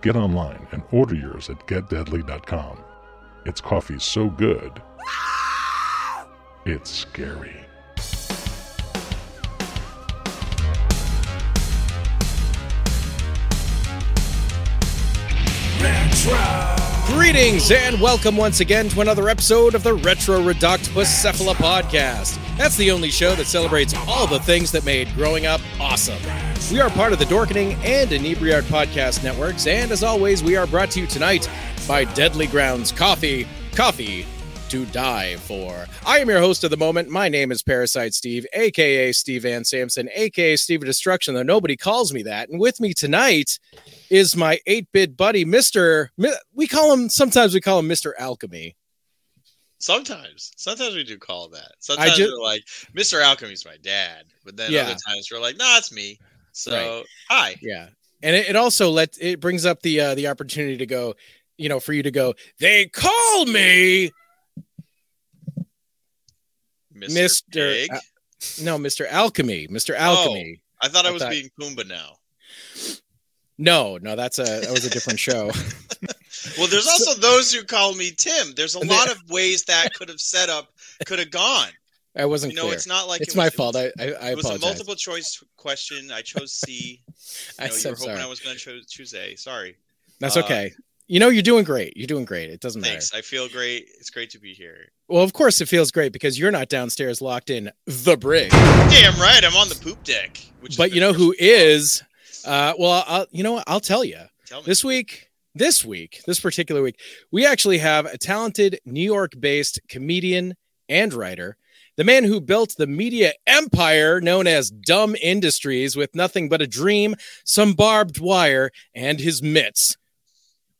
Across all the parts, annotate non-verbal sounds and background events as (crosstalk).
get online and order yours at getdeadly.com. It's coffee so good, it's scary. Greetings and welcome once again to another episode of the Retro Reductibus Cephala podcast. That's the only show that celebrates all the things that made growing up awesome. We are part of the Dorkening and Inebriart podcast networks, and as always, we are brought to you tonight by Deadly Grounds Coffee. Coffee to die for. I am your host of the moment. My name is Parasite Steve, aka Steve Van Samson, aka Steve of Destruction, though nobody calls me that. And with me tonight is my 8-bit buddy, Mr. We call him sometimes we call him Mr. Alchemy. Sometimes, sometimes we do call that. Sometimes just, we're like, Mr. Alchemy's my dad, but then yeah. other times we're like, no, nah, it's me. So right. hi, yeah, and it, it also let it brings up the uh, the opportunity to go, you know, for you to go. They call me Mr. Mr. Uh, no, Mr. Alchemy. Mr. Alchemy. Oh, I thought I was thought... being Pumbaa now. No, no, that's a that was a different show. (laughs) (laughs) well, there's also so, those who call me Tim. There's a lot of ways that could have set up, could have gone. I wasn't. You know, clear. it's not like it's it my was, fault. Was, I, I, I it was apologize. a multiple choice question. I chose C. (laughs) You know, I you were hoping sorry. I was going to choose, choose A. Sorry. That's uh, okay. You know, you're doing great. You're doing great. It doesn't thanks. matter. I feel great. It's great to be here. Well, of course, it feels great because you're not downstairs locked in the brig. Damn right. I'm on the poop deck. but you know who is? Uh, well, I'll, you know what? I'll tell you. Tell this week, this week, this particular week, we actually have a talented New York based comedian and writer, the man who built the media empire known as Dumb Industries with nothing but a dream, some barbed wire, and his mitts.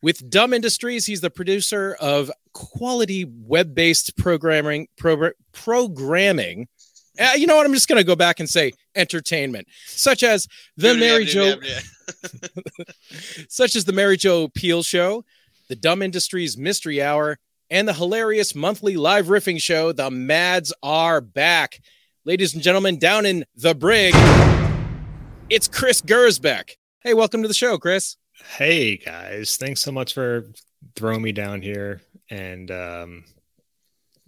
With Dumb Industries, he's the producer of quality web-based programming pro- programming. Uh, you know what? I'm just going to go back and say entertainment, such as the Mary Jo, (laughs) such as the Mary Jo Pehl Show, the Dumb Industries Mystery Hour, and the hilarious monthly live riffing show, The Mads Are Back. Ladies and gentlemen, down in the brig, it's Chris Gersbeck. Hey, welcome to the show, Chris. Hey guys, thanks so much for throwing me down here and um,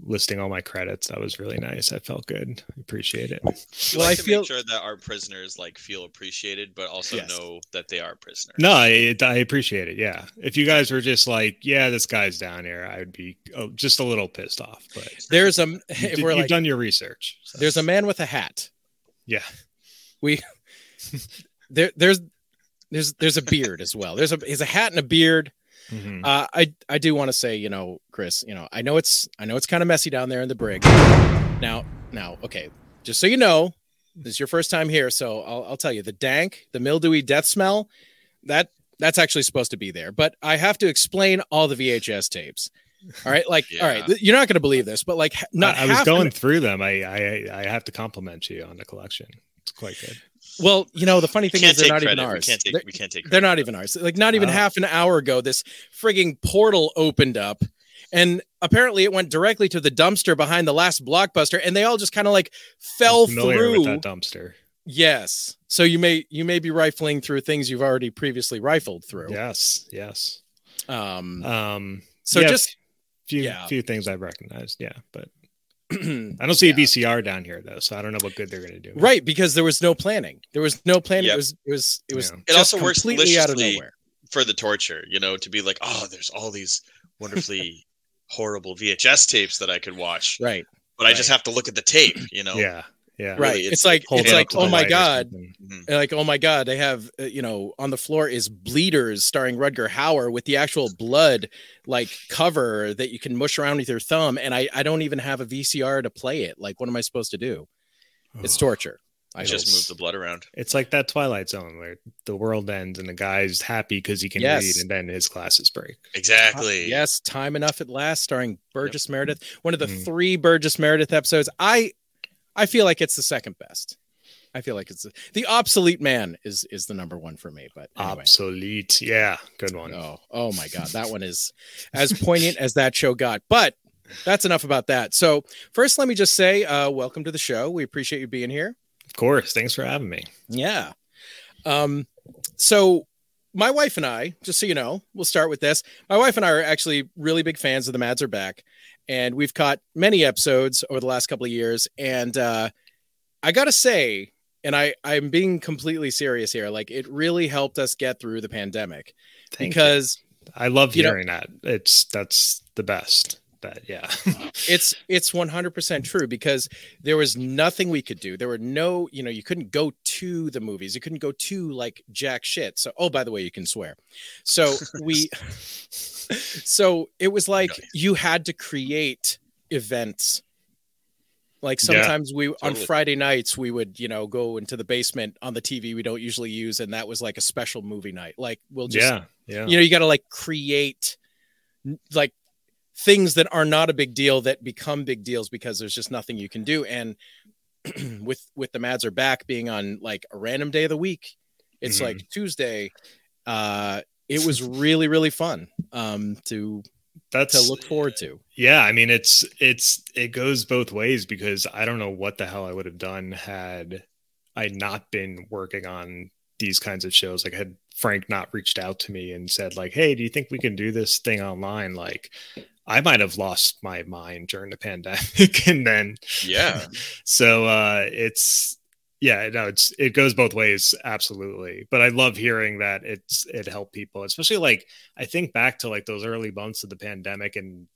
listing all my credits. That was really nice. I felt good. I appreciate it. We well, like I feel make sure that our prisoners like feel appreciated, but also yes. know that they are prisoners. No, I, I appreciate it. Yeah, if you guys were just like, yeah, this guy's down here, I would be oh, just a little pissed off. But there's a (laughs) if you, we're you've like, done your research. So. There's a man with a hat. Yeah, we (laughs) there there's there's there's a beard as well. There's a he's a hat and a beard. Mm-hmm. Uh, I I do want to say, you know, Chris, you know, I know it's I know it's kind of messy down there in the brig. Now, now, okay, just so you know, this is your first time here, so I'll I'll tell you the dank, the mildewy death smell, that that's actually supposed to be there. But I have to explain all the VHS tapes. All right, like yeah. all right, you're not going to believe this, but like not. I, I was going through them. I, I I have to compliment you on the collection. It's quite good. Well, you know, the funny thing is they're not credit. even ours. We can't take, they're, we can't take they're not even ours. Like not even oh. half an hour ago, this frigging portal opened up and apparently it went directly to the dumpster behind the last blockbuster and they all just kind of like fell through that dumpster. Yes. So you may you may be rifling through things you've already previously rifled through. Yes, yes. Um um so yeah, just few yeah. few things I've recognized, yeah, but I don't see yeah. a VCR down here though, so I don't know what good they're going to do. Right, because there was no planning. There was no planning. Yep. It was it was it was. Yeah. It also works completely out of nowhere for the torture. You know, to be like, oh, there's all these wonderfully (laughs) horrible VHS tapes that I could watch. Right. But right. I just have to look at the tape. You know. Yeah. Yeah. Right. It's, it's, like it's like oh my god, mm-hmm. like oh my god, they have uh, you know on the floor is Bleeders starring Rutger Hauer with the actual blood like cover that you can mush around with your thumb, and I I don't even have a VCR to play it. Like what am I supposed to do? It's torture. I just move the blood around. It's like that Twilight Zone where the world ends and the guy's happy because he can yes. read, and then his glasses break. Exactly. Uh, yes, time enough at last, starring Burgess yep. Meredith. One of the mm. three Burgess Meredith episodes. I, I feel like it's the second best. I feel like it's the, the obsolete man is is the number one for me. But anyway. obsolete, yeah, good one. Oh, oh my god, that one is as poignant as that show got. But that's enough about that. So first, let me just say, uh, welcome to the show. We appreciate you being here. Of course, thanks for having me. Yeah. Um. So my wife and I, just so you know, we'll start with this. My wife and I are actually really big fans of the Mads are back, and we've caught many episodes over the last couple of years. And uh, I gotta say, and I I'm being completely serious here. Like it really helped us get through the pandemic Thank because you. I love hearing know, that. It's that's the best. That yeah. it's it's 100% true because there was nothing we could do. There were no, you know, you couldn't go to the movies. You couldn't go to like jack shit. So oh by the way, you can swear. So we (laughs) so it was like nice. you had to create events like sometimes yeah, we totally. on Friday nights we would, you know, go into the basement on the TV we don't usually use, and that was like a special movie night. Like we'll just, yeah, yeah. you know, you got to like create like things that are not a big deal that become big deals because there's just nothing you can do. And (clears throat) with with the Mads are back being on like a random day of the week, it's mm-hmm. like Tuesday. Uh, it was really really fun um, to that's to look forward to. Yeah, I mean it's it's it goes both ways because I don't know what the hell I would have done had I not been working on these kinds of shows. Like had Frank not reached out to me and said like, "Hey, do you think we can do this thing online?" Like I might have lost my mind during the pandemic (laughs) and then yeah. so uh it's yeah no it's it goes both ways absolutely but i love hearing that it's it helped people especially like i think back to like those early months of the pandemic and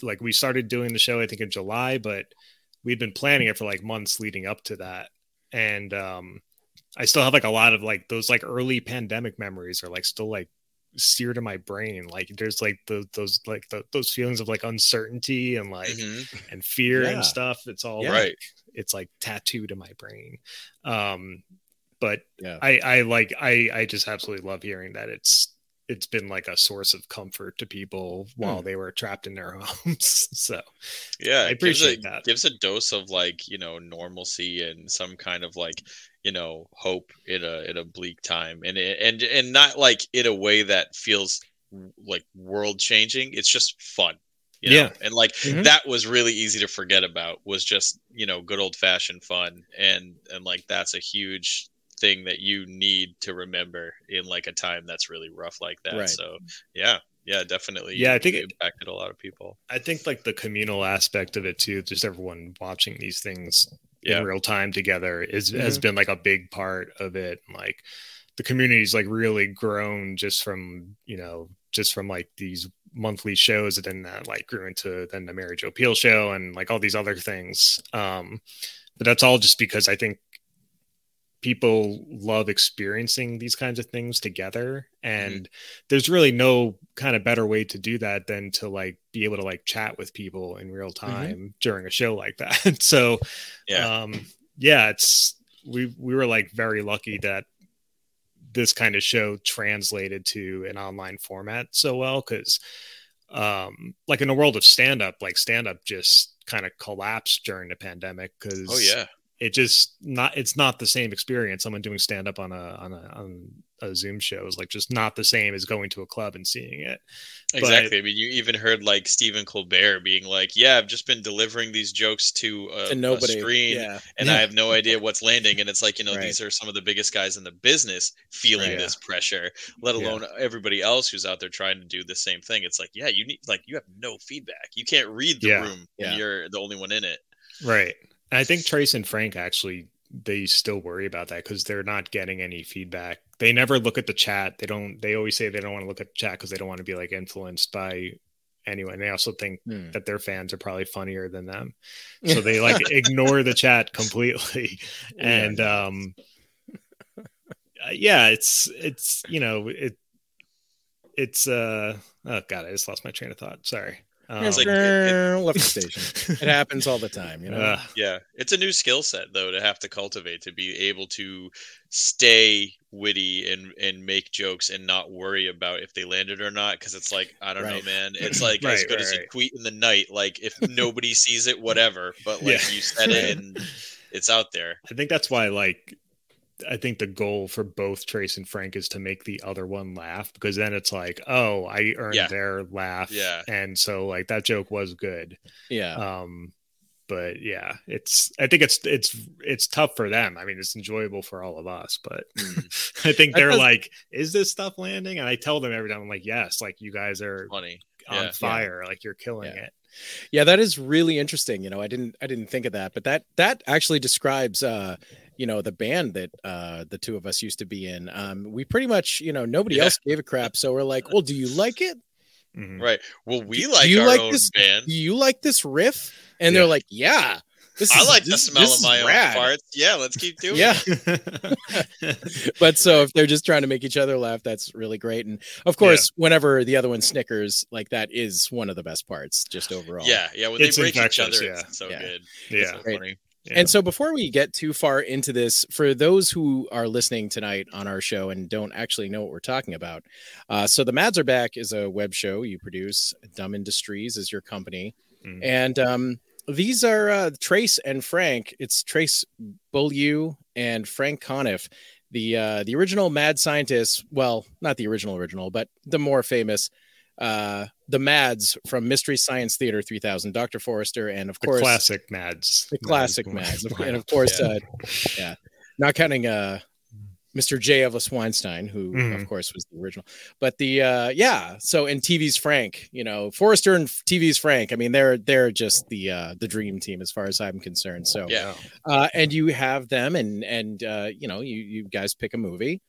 like we started doing the show i think in july but we'd been planning it for like months leading up to that and um i still have like a lot of like those like early pandemic memories are like still like seared in my brain like there's like the, those like the, those feelings of like uncertainty and like mm-hmm. and fear yeah. and stuff it's all yeah. right it's like tattooed in my brain. Um, but yeah. I, I like I I just absolutely love hearing that it's it's been like a source of comfort to people while hmm. they were trapped in their (laughs) homes. so yeah, I appreciate gives a, that. Gives a dose of like you know normalcy and some kind of like you know hope in a in a bleak time, and and and not like in a way that feels like world changing. It's just fun. You know? Yeah. And like mm-hmm. that was really easy to forget about was just, you know, good old fashioned fun. And and like that's a huge thing that you need to remember in like a time that's really rough like that. Right. So yeah. Yeah, definitely. Yeah, I think it impacted a lot of people. I think like the communal aspect of it too, just everyone watching these things yeah. in real time together is mm-hmm. has been like a big part of it. Like the community's like really grown just from, you know, just from like these monthly shows and then that like grew into then the Mary Jo Pehl show and like all these other things. Um, but that's all just because I think people love experiencing these kinds of things together and mm-hmm. there's really no kind of better way to do that than to like be able to like chat with people in real mm-hmm. time mm-hmm. during a show like that (laughs) so yeah um yeah it's we we were like very lucky that this kind of show translated to an online format so well because um like in the world of stand up like stand up just kind of collapsed during the pandemic because oh yeah it just not it's not the same experience. Someone doing stand up on a on a on a zoom show is like just not the same as going to a club and seeing it. Exactly. But, i mean you even heard like stephen colbert being like yeah i've just been delivering these jokes to a, to nobody, a screen yeah. and yeah. i have no idea what's landing. And it's like you know right. these are some of the biggest guys in the business feeling right, this yeah. pressure let alone everybody else who's out there trying to do the same thing. It's like yeah you need like you have no feedback. You can't read the room and you're the only one in it. Right I think Trace and Frank actually they still worry about that because they're not getting any feedback. They never look at the chat. They don't. They always say they don't want to look at the chat because they don't want to be like influenced by anyone. They also think hmm. that their fans are probably funnier than them, (laughs) so they like ignore the chat completely. And um, yeah, it's it's you know it it's uh oh god, I just lost my train of thought. Sorry. Um, it's like it, it, left the (laughs) station. it happens all the time, you know. Uh, yeah, it's a new skill set though to have to cultivate to be able to stay witty and and make jokes and not worry about if they landed or not because it's like I don't right. know, man. (laughs) It's like right, as good right, as a tweet in the night. Like if nobody sees it, whatever. But like yeah. you said it (laughs) and it's out there. I think that's why like I think the goal for both Trace and Frank is to make the other one laugh because then it's like, oh, I earned yeah. their laugh. Yeah. And so like that joke was good. Yeah. Um, but yeah, it's I think it's it's it's tough for them. I mean, it's enjoyable for all of us, but (laughs) mm. I think they're like, is this stuff landing? And I tell them every time, I'm like, yes, like you guys are funny on yeah. fire, yeah. like you're killing yeah. it. Yeah, that is really interesting. You know, I didn't I didn't think of that, but that that actually describes uh you know the band that uh the two of us used to be in um we pretty much you know nobody yeah. else gave a crap so we're like well do you like it mm-hmm. right well we like do you like this band do you like this riff and yeah. they're like yeah this I is, like this, the smell of my rad. own farts. Yeah, let's keep doing it. yeah. (laughs) (laughs) but so if they're just trying to make each other laugh, that's really great. And of course, yeah. whenever the other one snickers, like that is one of the best parts, just overall. Yeah, yeah. When it's they break each other, yeah. it's so yeah. good. Yeah, so funny. Yeah. And so before we get too far into this, for those who are listening tonight on our show and don't actually know what we're talking about, uh, so the Mads are back is a web show you produce. Dumb Industries is your company, mm-hmm. and um, these are uh, Trace and Frank. It's Trace Beaulieu and Frank Conniff, the uh, the original mad scientists. Well, not the original original, but the more famous uh, the Mads from Mystery Science Theater 3000, Dr. Forrester, and of the course, classic Mads. The classic Mads. Mads. and of course, yeah. Uh, yeah, not counting uh, Mr. J. Elvis Weinstein, who mm. of course was the original. But the uh, yeah, so in TV's Frank, you know, Forrester and TV's Frank. I mean, they're they're just the uh, the dream team as far as I'm concerned. So yeah, uh, and you have them, and and uh, you know, you you guys pick a movie,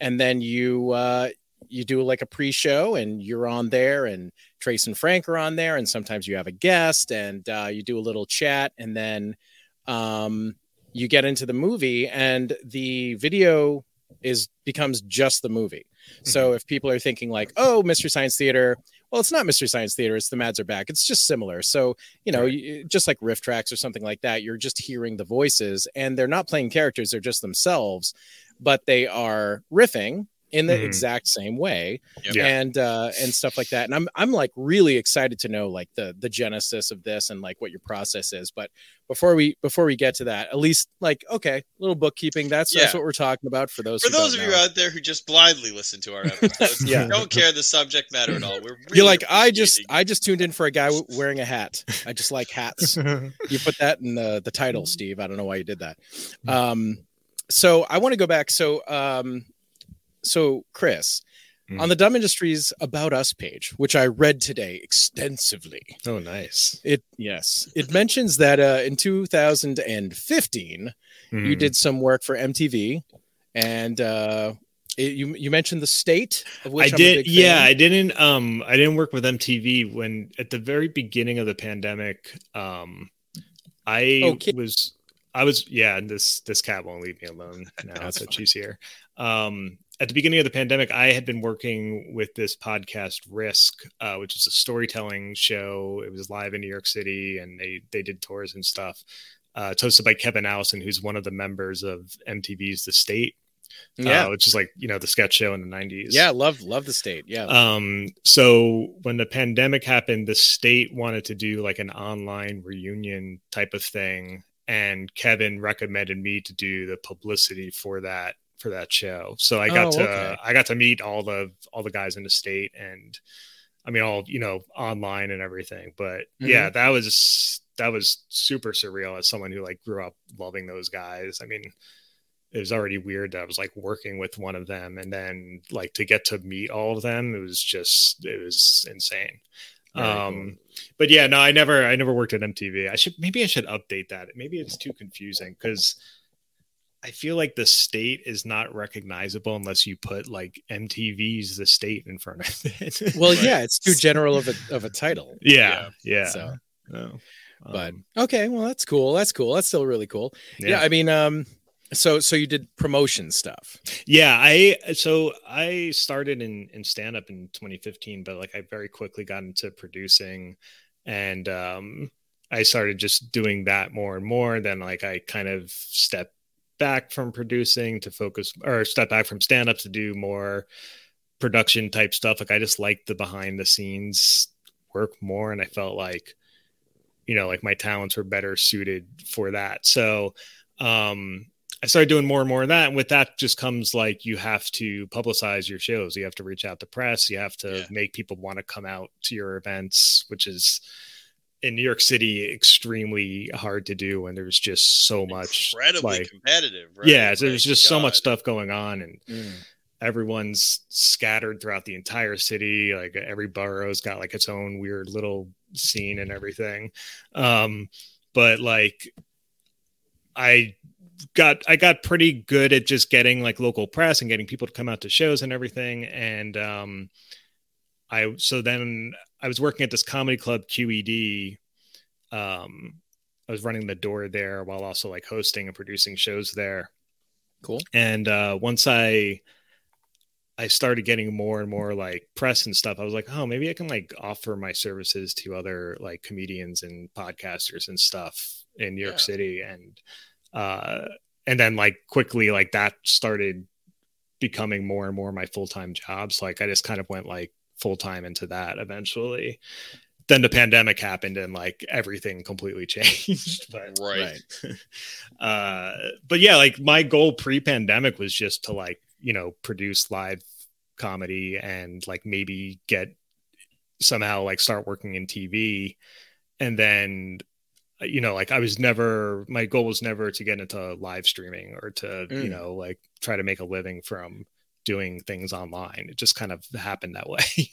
and then you uh, you do like a pre-show and you're on there and trace and frank are on there and sometimes you have a guest and uh, you do a little chat and then um, you get into the movie and the video is becomes just the movie. Mm-hmm. so if people are thinking like oh mystery science theater well it's not mystery science theater it's the mads are back it's just similar. So you know you, just like RiffTrax or something like that you're just hearing the voices and they're not playing characters they're just themselves but they are riffing in the mm-hmm. exact same way yep. and uh and stuff like that and i'm i'm like really excited to know like the the genesis of this and like what your process is but before we before we get to that at least like okay little bookkeeping that's yeah. that's what we're talking about for those for those of know. you out there who just blindly listen to our episodes (laughs) yeah. don't care the subject matter at all. We're really you're like i just i just tuned in for a guy wearing a hat. I just like hats. (laughs) You put that in the the title steve. I don't know why you did that. Um so i want to go back so um so, Chris, mm. on the Dumb Industries About Us page, which I read today extensively. Oh, nice. It yes, it mentions that uh, in 2015 mm. you did some work for MTV, and uh, it, you you mentioned the state of which I I'm did. Yeah, I didn't. Um, I didn't work with MTV when at the very beginning of the pandemic. Um, I okay. was I was yeah, and this this cat won't leave me alone now (laughs) that she's here. Um, at the beginning of the pandemic, I had been working with this podcast Risk, uh, which is a storytelling show. It was live in New York City, and they they did tours and stuff. Uh, it's hosted by Kevin Allison, who's one of the members of MTV's The State. Uh, yeah, uh, which is like you know the sketch show in the '90s. Yeah, love love The State. Yeah. Um. So when the pandemic happened, the state wanted to do like an online reunion type of thing, and Kevin recommended me to do the publicity for that for that show. So I got oh, to okay. I got to meet all the all the guys in the state and I mean all you know online and everything. But mm-hmm. yeah, that was that was super surreal as someone who like grew up loving those guys. I mean, it was already weird that I was like working with one of them and then like to get to meet all of them, it was just it was insane. Very um cool. but yeah, no, I never I never worked at MTV. I should maybe I should update that. Maybe it's too confusing because I feel like the state is not recognizable unless you put like MTV's the state in front of (laughs) it. well, yeah, it's too general of a of a title. Yeah, yeah. yeah. So, no. but um, okay, well, that's cool. That's cool. That's still really cool. Yeah, yeah I mean, um, So so you did promotion stuff. Yeah, I so I started in in stand up in 2015, but like I very quickly got into producing and um I started just doing that more and more. Then like I kind of stepped back from producing to focus or step back from stand up to do more production type stuff. Like I just liked the behind the scenes work more and I felt like you know like my talents were better suited for that. So um I started doing more and more of that. And with that just comes like you have to publicize your shows. You have to reach out to press. You have to yeah. make people want to come out to your events, which is in New York City extremely hard to do when there's just so much incredibly like, competitive. Right? Yeah, there's just God. so much stuff going on and mm. everyone's scattered throughout the entire city. Like every borough's got like its own weird little scene and everything. Um, but like I got I got pretty good at just getting like local press and getting people to come out to shows and everything. And um, I so then I was working at this comedy club QED. Um, I was running the door there while also like hosting and producing shows there. Cool. And uh, once I I started getting more and more like press and stuff. I was like, oh, maybe I can like offer my services to other like comedians and podcasters and stuff in New York yeah. City. And uh, and then like quickly like that started becoming more and more my full-time jobs So, like i just kind of went like full-time into that eventually. Then the pandemic happened and like everything completely (laughs) changed but right. (laughs) uh but yeah like my goal pre-pandemic was just to like you know produce live comedy and like maybe get somehow like start working in tv and then you know like i was never my goal was never to get into live streaming or to mm. you know like try to make a living from doing things online. It just kind of happened that way. (laughs)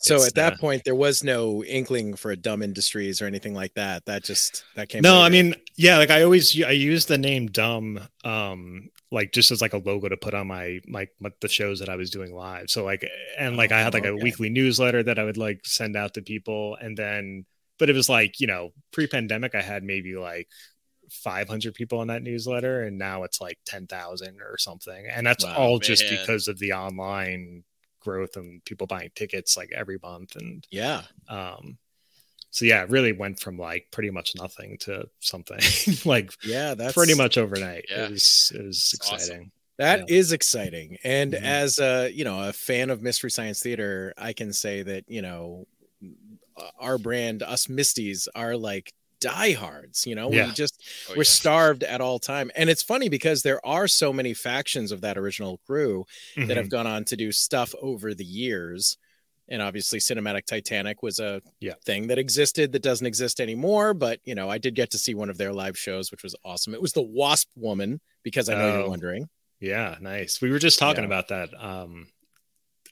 So at that uh, point there was no inkling for a dumb industries or anything like that. That just that came no later. i mean yeah like i always i use the name dumb um like just as like a logo to put on my my, my the shows that i was doing live. So like and like oh, i had like oh, okay. a weekly newsletter that i would like send out to people. And then but it was like you know pre-pandemic i had maybe like 500 people on that newsletter and now it's like 10,000 or something and that's wow, all man. just because of the online growth and people buying tickets like every month and yeah um so yeah it really went from like pretty much nothing to something (laughs) like yeah that's pretty much overnight yeah. it was it was exciting awesome. That yeah. is exciting. And mm-hmm. as a, you know, a fan of Mystery Science Theater, I can say that, you know, our brand, us Misties, are like diehards. You know, yeah. we just oh, we're yeah. starved at all time. And it's funny because there are so many factions of that original crew mm-hmm. that have mm-hmm. gone on to do stuff over the years. And obviously, Cinematic Titanic was a yeah. thing that existed that doesn't exist anymore. But you know, I did get to see one of their live shows, which was awesome. It was the Wasp Woman, because I know oh, you're wondering. Yeah, nice. We were just talking about that um,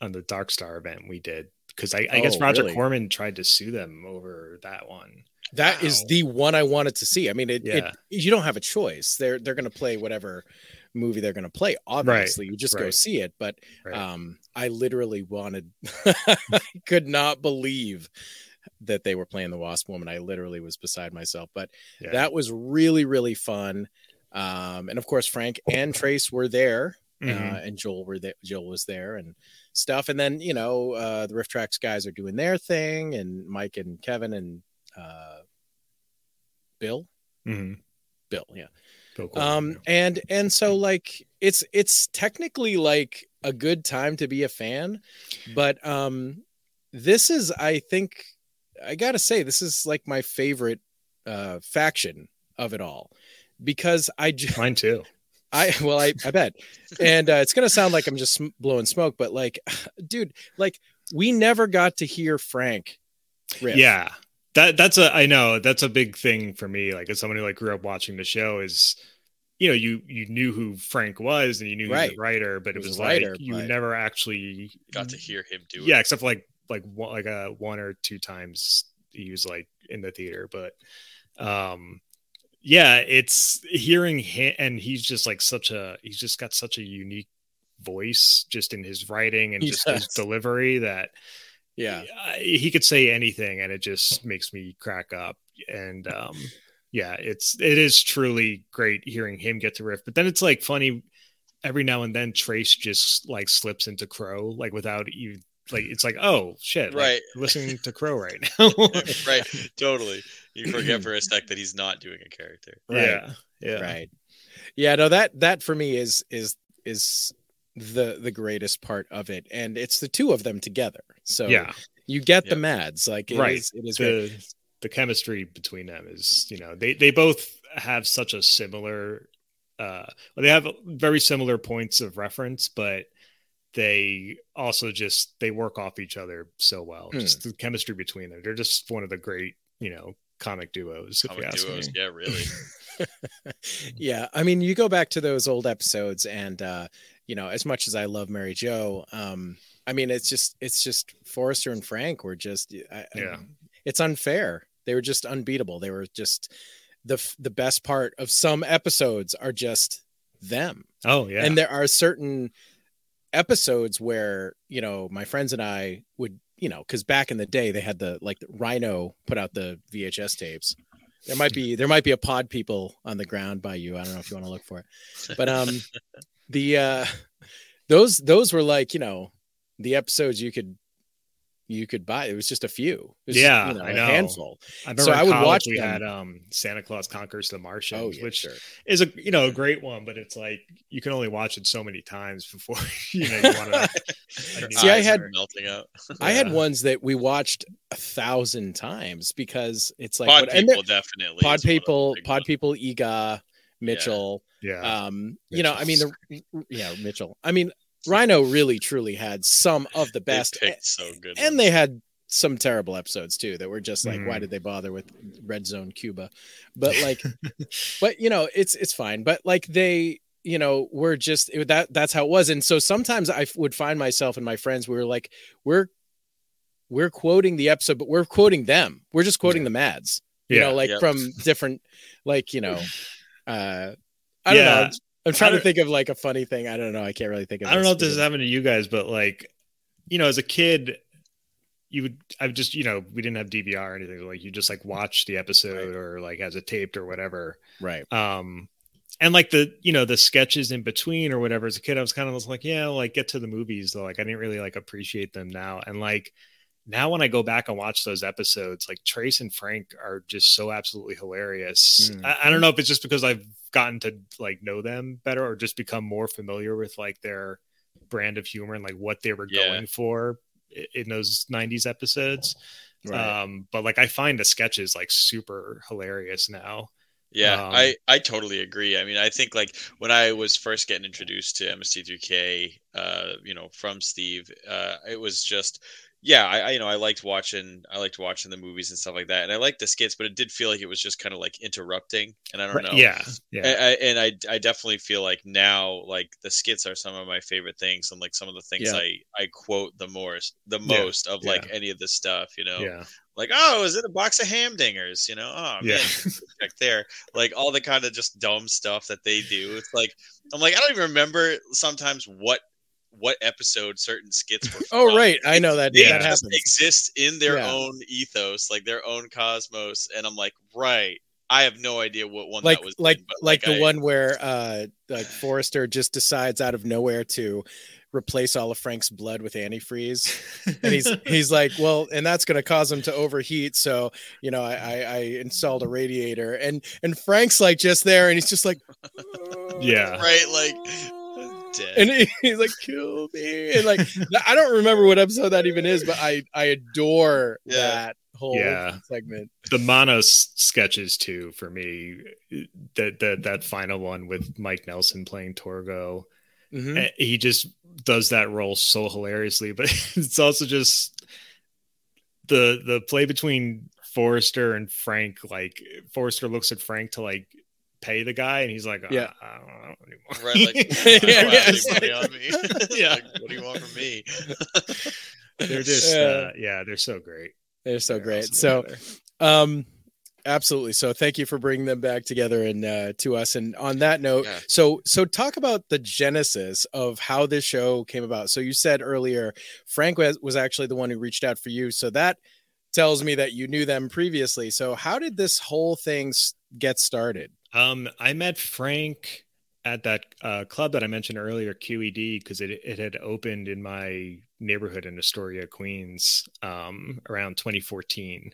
on the Darkstar event we did because I, I oh, guess Roger really? Corman tried to sue them over that one. That wow. is the one I wanted to see. I mean, it, yeah. it you don't have a choice. They're they're going to play whatever movie they're going to play. Obviously, right. you just right. go see it. But right. um, I literally wanted, (laughs) I could not believe that they were playing the Wasp Woman. I literally was beside myself. But yeah. that was really really fun. Um, and of course, Frank and Trace were there, uh, mm-hmm. uh, and Joel were there. Joel was there, and stuff. And then, you know, uh, the RiffTrax guys are doing their thing, and Mike and Kevin and uh, Bill, mm-hmm. Bill, yeah. Bill um, and and so like it's it's technically like a good time to be a fan, but um, this is I think I gotta say this is like my favorite uh faction of it all because I just mine too. I well, I, I bet, and uh, it's gonna sound like I'm just blowing smoke, but like, (sighs) dude, like we never got to hear Frank. Riff. Yeah, that that's a I know that's a big thing for me. Like as someone who like grew up watching the show, is you know you you knew who Frank was and you knew right. he was a writer, but it was, was like writer, you never actually got to hear him do it. Yeah, except for like like one, like a one or two times he was like in the theater, but um yeah, it's hearing him, and he's just like such a he's just got such a unique voice just in his writing and he just does. his delivery that yeah. He could say anything and it just makes me crack up. And um yeah, it's it is truly great hearing him get to riff. But then it's like funny every now and then Trace just like slips into Crow like without even like it's like oh shit right. like, listening to Crow right (laughs) now. Right. Totally. You forget for a sec that he's not doing a character. Right. yeah yeah. Right. Yeah no that that for me is is is the the greatest part of it and it's the two of them together. So yeah. you get yep. the mads like it right. is, it is the, the chemistry between them is you know they they both have such a similar uh well, they have very similar points of reference but they also just they work off each other so well. Hmm. just the chemistry between them. They're just one of the great you know comic duos comic duos, yeah really. (laughs) (laughs) Yeah i mean you go back to those old episodes and uh you know as much as i love mary jo um i mean it's just it's just forrester and frank were just I, yeah it's unfair they were just unbeatable they were just the the best part of some episodes are just them. Oh yeah. And there are certain episodes where, you know, my friends and I would, you know, cuz back in the day they had the like the Rhino put out the VHS tapes. There might be there might be a pod people on the ground by you. I don't know if you want to look for it. But um (laughs) the uh those those were like, you know, the episodes you could you could buy. It was just a few. yeah, just, you know, I know. A handful. I so I would watch. We them. had um, Santa Claus Conquers the Martians, oh, yeah, which sure. is a you know a great one, but it's like you can only watch it so many times before (laughs) you know you want to. See, I had melting out. I had ones that we watched a thousand times because it's like pod people definitely pod people, pod people, Eegah, Mitchell. Yeah. Um, you know, I mean, the yeah, Mitchell. I mean, Rhino really truly had some of the best. so good, and ones. they had some terrible episodes too that were just like, mm. why did they bother with Red Zone Cuba? But like, (laughs) but you know, it's it's fine. But like they, you know, were just it, that that's how it was. And so sometimes I would find myself and my friends, we were like, we're we're quoting the episode, but we're quoting them. We're just quoting yeah. the Mads. You yeah, know, like yep. from different, like you know, (laughs) uh, I don't know. I'm trying to think of like a funny thing. I don't know. I can't really think of. I don't know if this is happening to you guys, but like, you know, as a kid, you would I've just you know we didn't have DVR or anything. Like you just like watch the episode right. or like as it taped or whatever. Right. Um, and like the you know the sketches in between or whatever. As a kid, I was kind of like, yeah, like get to the movies though. Like I didn't really like appreciate them now. And like now when I go back and watch those episodes, like Trace and Frank are just so absolutely hilarious. Mm. I, I, don't know if it's just because I've gotten to like know them better or just become more familiar with like their brand of humor and like what they were yeah. going for in those 90s episodes. Right. Um, but like I find the sketches like super hilarious now. Yeah, um, I I totally agree. I mean, I think like when I was first getting introduced to MST3K, uh, you know, from Steve, uh, it was just yeah, I, I, you know I liked watching I liked watching the movies and stuff like that, and I liked the skits, but it did feel like it was just kind of like interrupting, and I don't know. Yeah, yeah. I, I, and I I definitely feel like now like the skits are some of my favorite things, and like some of the things yeah. I I quote the most the most yeah. of like yeah. any of this stuff, you know. Yeah. Like oh, is it a box of ham dingers? You know, oh man, (laughs) back there, like all the kind of just dumb stuff that they do. It's like I'm like I don't even remember sometimes what what episode certain skits were. (laughs) oh right, I know that. They that just happens. exist in their yeah. own ethos, like their own cosmos, and I'm like, right. I have no idea what one like, that was. Like, in, like, like the I, one where uh, like Forrester just decides out of nowhere to replace all of Frank's blood with antifreeze, and he's (laughs) he's like, well, and that's going to cause him to overheat. So you know, I, I, I installed a radiator, and and Frank's like just there, and he's just like, yeah, right, like dead. And he's like, kill me. And like, I don't remember what episode that even is, but I, I adore yeah. that whole yeah. segment. The Manos sketches too, for me, that, that, that final one with Mike Nelson playing Torgo. Mm-hmm. Eh, he just does that role so hilariously, but (laughs) it's also just the, the play between Forrester and Frank, like Forrester looks at Frank to like pay the guy, and he's like, oh, yeah, I don't know anymore. Right, like, (laughs) (laughs) yeah, on me. (laughs) yeah. Like, what do you want from me? they're just, uh, yeah, they're so great. They're so they're great. So, um, absolutely. So, thank you for bringing them back together and uh, to us. And on that note, yeah. so so talk about the genesis of how this show came about. So, you said earlier, Frank was, was actually the one who reached out for you. So that tells me that you knew them previously. So, how did this whole thing get started? Um, I met Frank at that uh, club that I mentioned earlier, QED, because it it had opened in my neighborhood in Astoria, Queens, um, around 2014,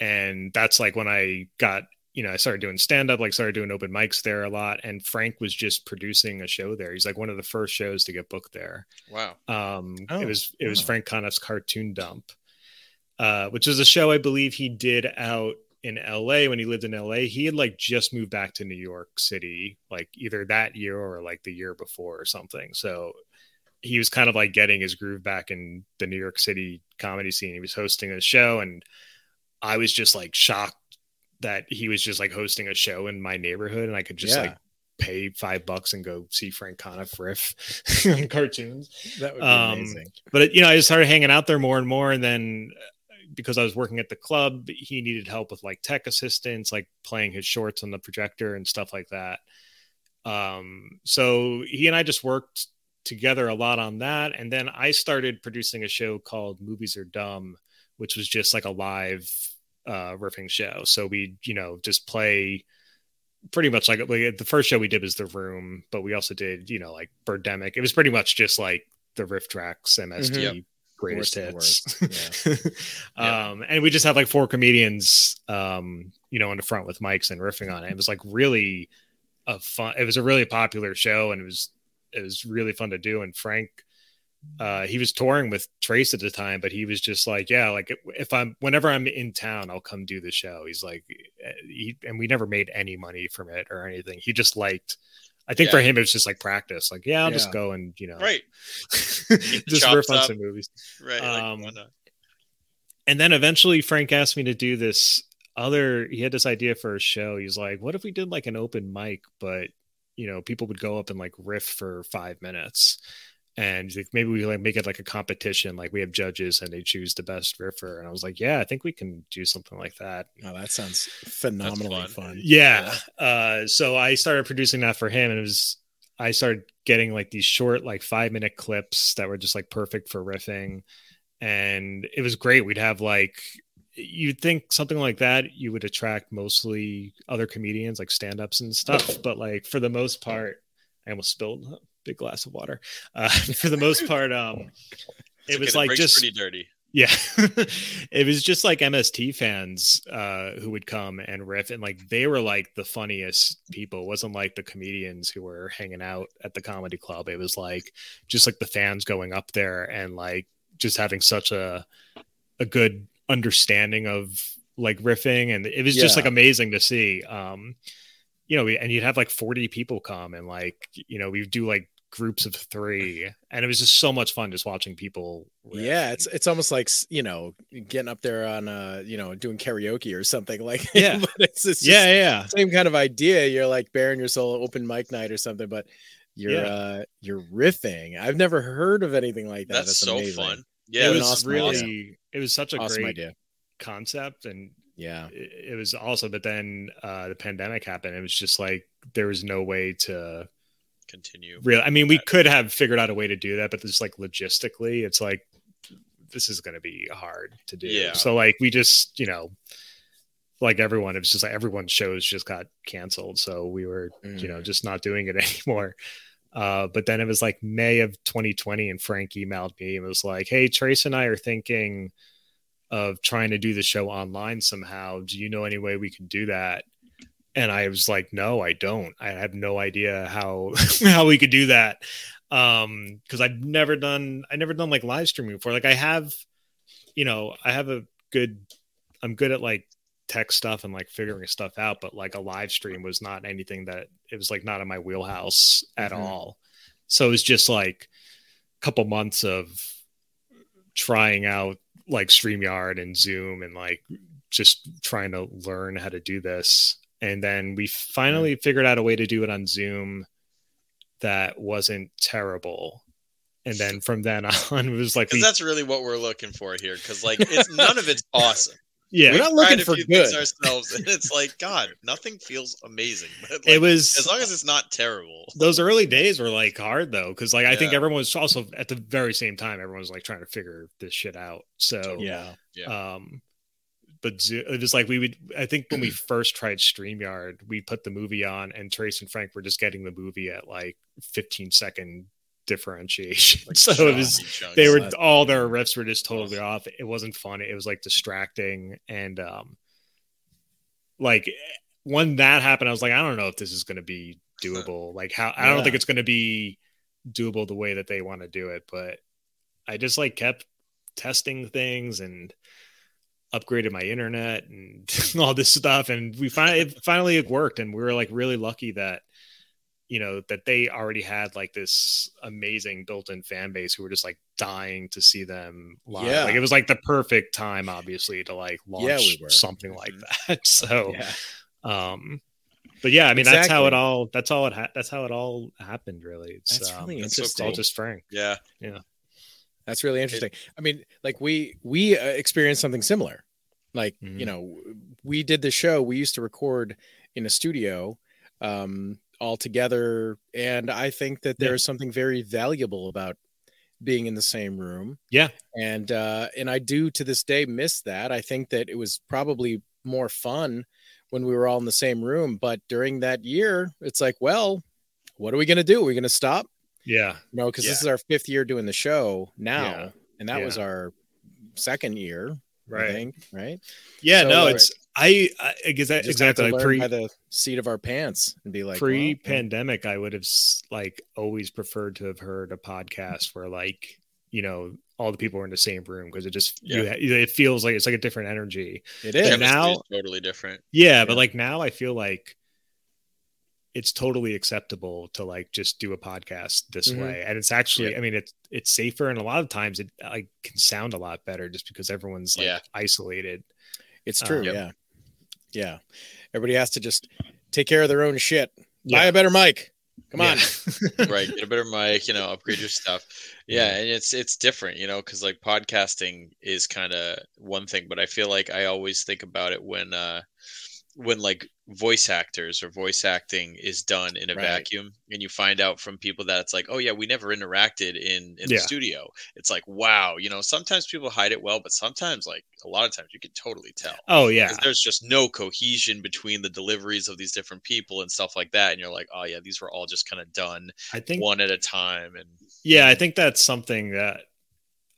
and that's like when I got you know, I started doing stand up, like started doing open mics there a lot. And Frank was just producing a show there. He's like one of the first shows to get booked there. Wow. Um, oh, it was, it wow. was Frank Conniff's Cartoon Dump, uh, which is a show I believe he did out in LA when he lived in LA. He had like just moved back to New York City, like either that year or like the year before or something. So he was kind of like getting his groove back in the New York City comedy scene. He was hosting a show and I was just like shocked that he was just like hosting a show in my neighborhood and I could just yeah. like pay five bucks and go see Frank Conniff riff (laughs) on cartoons. That would be um, amazing. But it, you know, I just started hanging out there more and more. And then because I was working at the club, he needed help with like tech assistance, like playing his shorts on the projector and stuff like that. Um, so he and I just worked together a lot on that. And then I started producing a show called Movies Are Dumb, which was just like a live uh, riffing show. So we, you know, just play pretty much like, like the first show we did was The Room, but we also did, you know, like Birdemic. It was pretty much just like the RiffTrax, MST. Mm-hmm. Greatest hits, yeah. (laughs) um, and we just had like four comedians, um, you know, in the front with mics and riffing on it. It was like really a fun. It was a really popular show, and it was it was really fun to do. And Frank, uh, he was touring with Trace at the time, but he was just like, yeah, like if I'm whenever I'm in town, I'll come do the show. He's like, eh, he, and we never made any money from it or anything. He just liked. I think yeah. for him it was just like practice. Like, yeah, I'll yeah. just go and you know, right, (laughs) just riff on some movies, right. Um, like, and then eventually Frank asked me to do this other. He had this idea for a show. He's like, what if we did like an open mic, but you know, people would go up and like riff for five minutes and like, maybe we like make it like a competition like we have judges and they choose the best riffer and i was like yeah i think we can do something like that oh that sounds phenomenally fun. fun. Yeah. yeah uh so i started producing that for him and it was i started getting like these short like five minute clips that were just like perfect for riffing and it was great we'd have like you'd think something like that you would attract mostly other comedians like stand-ups and stuff but like for the most part i almost spilled big glass of water. Uh, (laughs) for the most part, um, (laughs) it was like just pretty dirty. Yeah, (laughs) it was just like MST fans uh, who would come and riff, and like they were like the funniest people. It wasn't like the comedians who were hanging out at the comedy club. It was like just like the fans going up there and like just having such a a good understanding of like riffing, and it was yeah. just like amazing to see. Um, you know, and you'd have like 40 people come and like, you know, we'd do like groups of three and it was just so much fun just watching people riff. yeah it's it's almost like you know getting up there on uh you know doing karaoke or something like (laughs) yeah it's, it's yeah yeah same kind of idea you're like bearing your soul open mic night or something but you're yeah. uh you're riffing i've never heard of anything like that that's, that's so amazing. fun yeah it was awesome, really awesome. it was such a awesome great idea concept and yeah it, it was awesome but then uh the pandemic happened it was just like there was no way to continue. Really, I mean, we could have figured out a way to do that, but just like logistically, it's like this is going to be hard to do. Yeah. So like we just, you know, like everyone, it was just like everyone's shows just got canceled, so we were, mm. you know, mm. just not doing it (laughs) anymore. Uh, but then it was like May of 2020, and Frank emailed me and was like, "Hey, Trace and I are thinking of trying to do the show online somehow. Do you know any way we can do that?" And I was like, no, I don't. I have no idea how (laughs) how we could do that. Um, because I've never done I never done like live streaming before. Like I have, you know, I have a good I'm good at like tech stuff and like figuring stuff out, but like a live stream was not anything that it was like not in my wheelhouse at mm-hmm. all. So it was just like a couple months of trying out like StreamYard and Zoom and like just trying to learn how to do this and then we finally figured out a way to do it on Zoom that wasn't terrible. And then from then (laughs) on, it was like we, that's really what we're looking for here. Because like it's none of it's (laughs) awesome. Yeah, we're not looking for good ourselves, and it's like God, nothing feels amazing. (laughs) But like, it was as long as it's not terrible. Those early days were like hard though, because like I yeah. think everyone was also at the very same time, everyone was like trying to figure this shit out. So yeah, yeah. Um, but it was like we would i think when we first tried streamyard we put the movie on and trace and frank were just getting the movie at like 15 second differentiation. (laughs) Like so it was they were all their riffs were just totally off. It wasn't fun. It was like distracting and um like when that happened i was like i don't know if this is going to be (laughs) doable. Like how i don't think it's going to be doable the way that they want to do it but i just like kept testing things and upgraded my internet and (laughs) all this stuff and we finally finally it worked and we were like really lucky that you know that they already had like this amazing built-in fan base who were just like dying to see them live. Yeah. Like it was like the perfect time obviously to like launch yeah, we something like mm-hmm. that. (laughs) So yeah. um but yeah, I mean exactly. that's how it all that's all it ha- that's how it all happened really. It's that's really um, interesting. It's all just Frank. Yeah. Yeah. That's really interesting. It, I mean, like we we uh, experienced something similar. Like mm-hmm. you know, we did the show. We used to record in a studio um, all together, and I think that there yeah. is something very valuable about being in the same room. Yeah, and uh, and I do to this day miss that. I think that it was probably more fun when we were all in the same room, but during that year, it's like, well, what are we going to do? Are we going to stop? Yeah. You know, because yeah. this is our fifth year doing the show now, yeah. and that yeah. was our second year, right? Think, right? Yeah. So, no, it's I, I exactly exactly like pre by the seat of our pants and be like pre-pandemic. Well, I would have like always preferred to have heard a podcast where like you know all the people are in the same room because it just yeah. you, it feels like it's like a different energy. It is now totally different. Yeah, yeah, but like now I feel like it's totally acceptable to like just do a podcast this mm-hmm. way. And it's actually yeah. i mean it's it's safer and a lot of times it like can sound a lot better just because everyone's like yeah. isolated. It's true um, yeah. Yeah. Everybody has to just take care of their own shit. Yeah. buy a better mic. Come on. (laughs) Right get a better mic you know upgrade your stuff. Yeah. And it's it's different you know because like podcasting is kind of one thing but i feel like i always think about it when uh when like voice actors or voice acting is done in a right. vacuum and you find out from people that it's like oh yeah we never interacted in in yeah. the studio it's like wow you know sometimes people hide it well but sometimes like a lot of times you can totally tell oh yeah there's just no cohesion between the deliveries of these different people and stuff like that and you're like oh yeah these were all just kind of done i think one at a time and yeah i think that's something that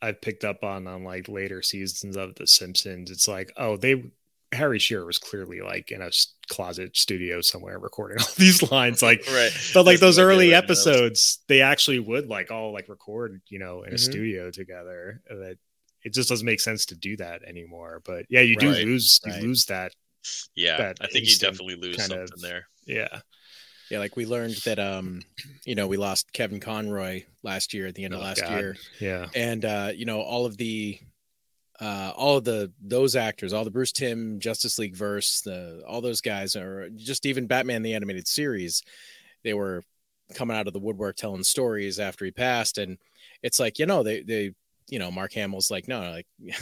I've picked up on on like later seasons of The Simpsons. It's like, oh, they Harry Shearer was clearly like in a closet studio somewhere recording (laughs) all these lines, like (laughs) right. But like those early episodes, they actually would like all like record, you know, in a mm-hmm. studio together. That it just doesn't make sense to do do that anymore. But yeah, you do right. lose you right. lose that. Yeah, that I think you definitely lose something of, there. Yeah. Yeah, like we learned that um, you know, we lost Kevin Conroy last year at the end of oh, last God. year. Yeah. And uh, you know, all of the uh, all the those actors, all the Bruce Timm Justice League verse, the all those guys, or just even Batman the animated series, they were coming out of the woodwork telling stories after he passed, and it's like you know they they you know Mark Hamill's like no like (laughs)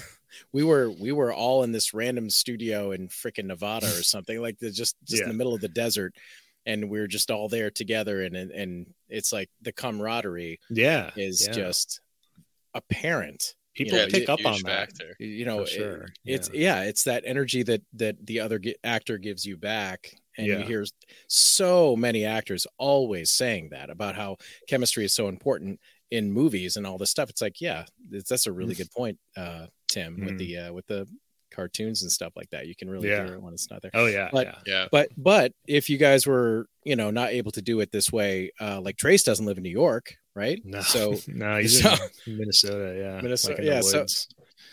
we were we were all in this random studio in freaking Nevada or (laughs) something like the just just yeah. in the middle of the desert. And we are just all there together, and and, and it's like the camaraderie, yeah, is yeah. just apparent people you know, pick up on that you know sure. it, it's yeah. yeah. it's that energy that that the other actor gives you back and yeah. you hear so many actors always saying that about how chemistry is so important in movies and all this stuff it's like yeah it's, that's a really good point uh tim mm. with the uh with the cartoons and stuff like that you can really yeah. hear it when it's not there oh yeah but yeah. yeah but but if you guys were you know not able to do it this way uh like trace doesn't live in new york right? No, so (laughs) no, he's so, in Minnesota. Yeah, Minnesota. Like yeah, so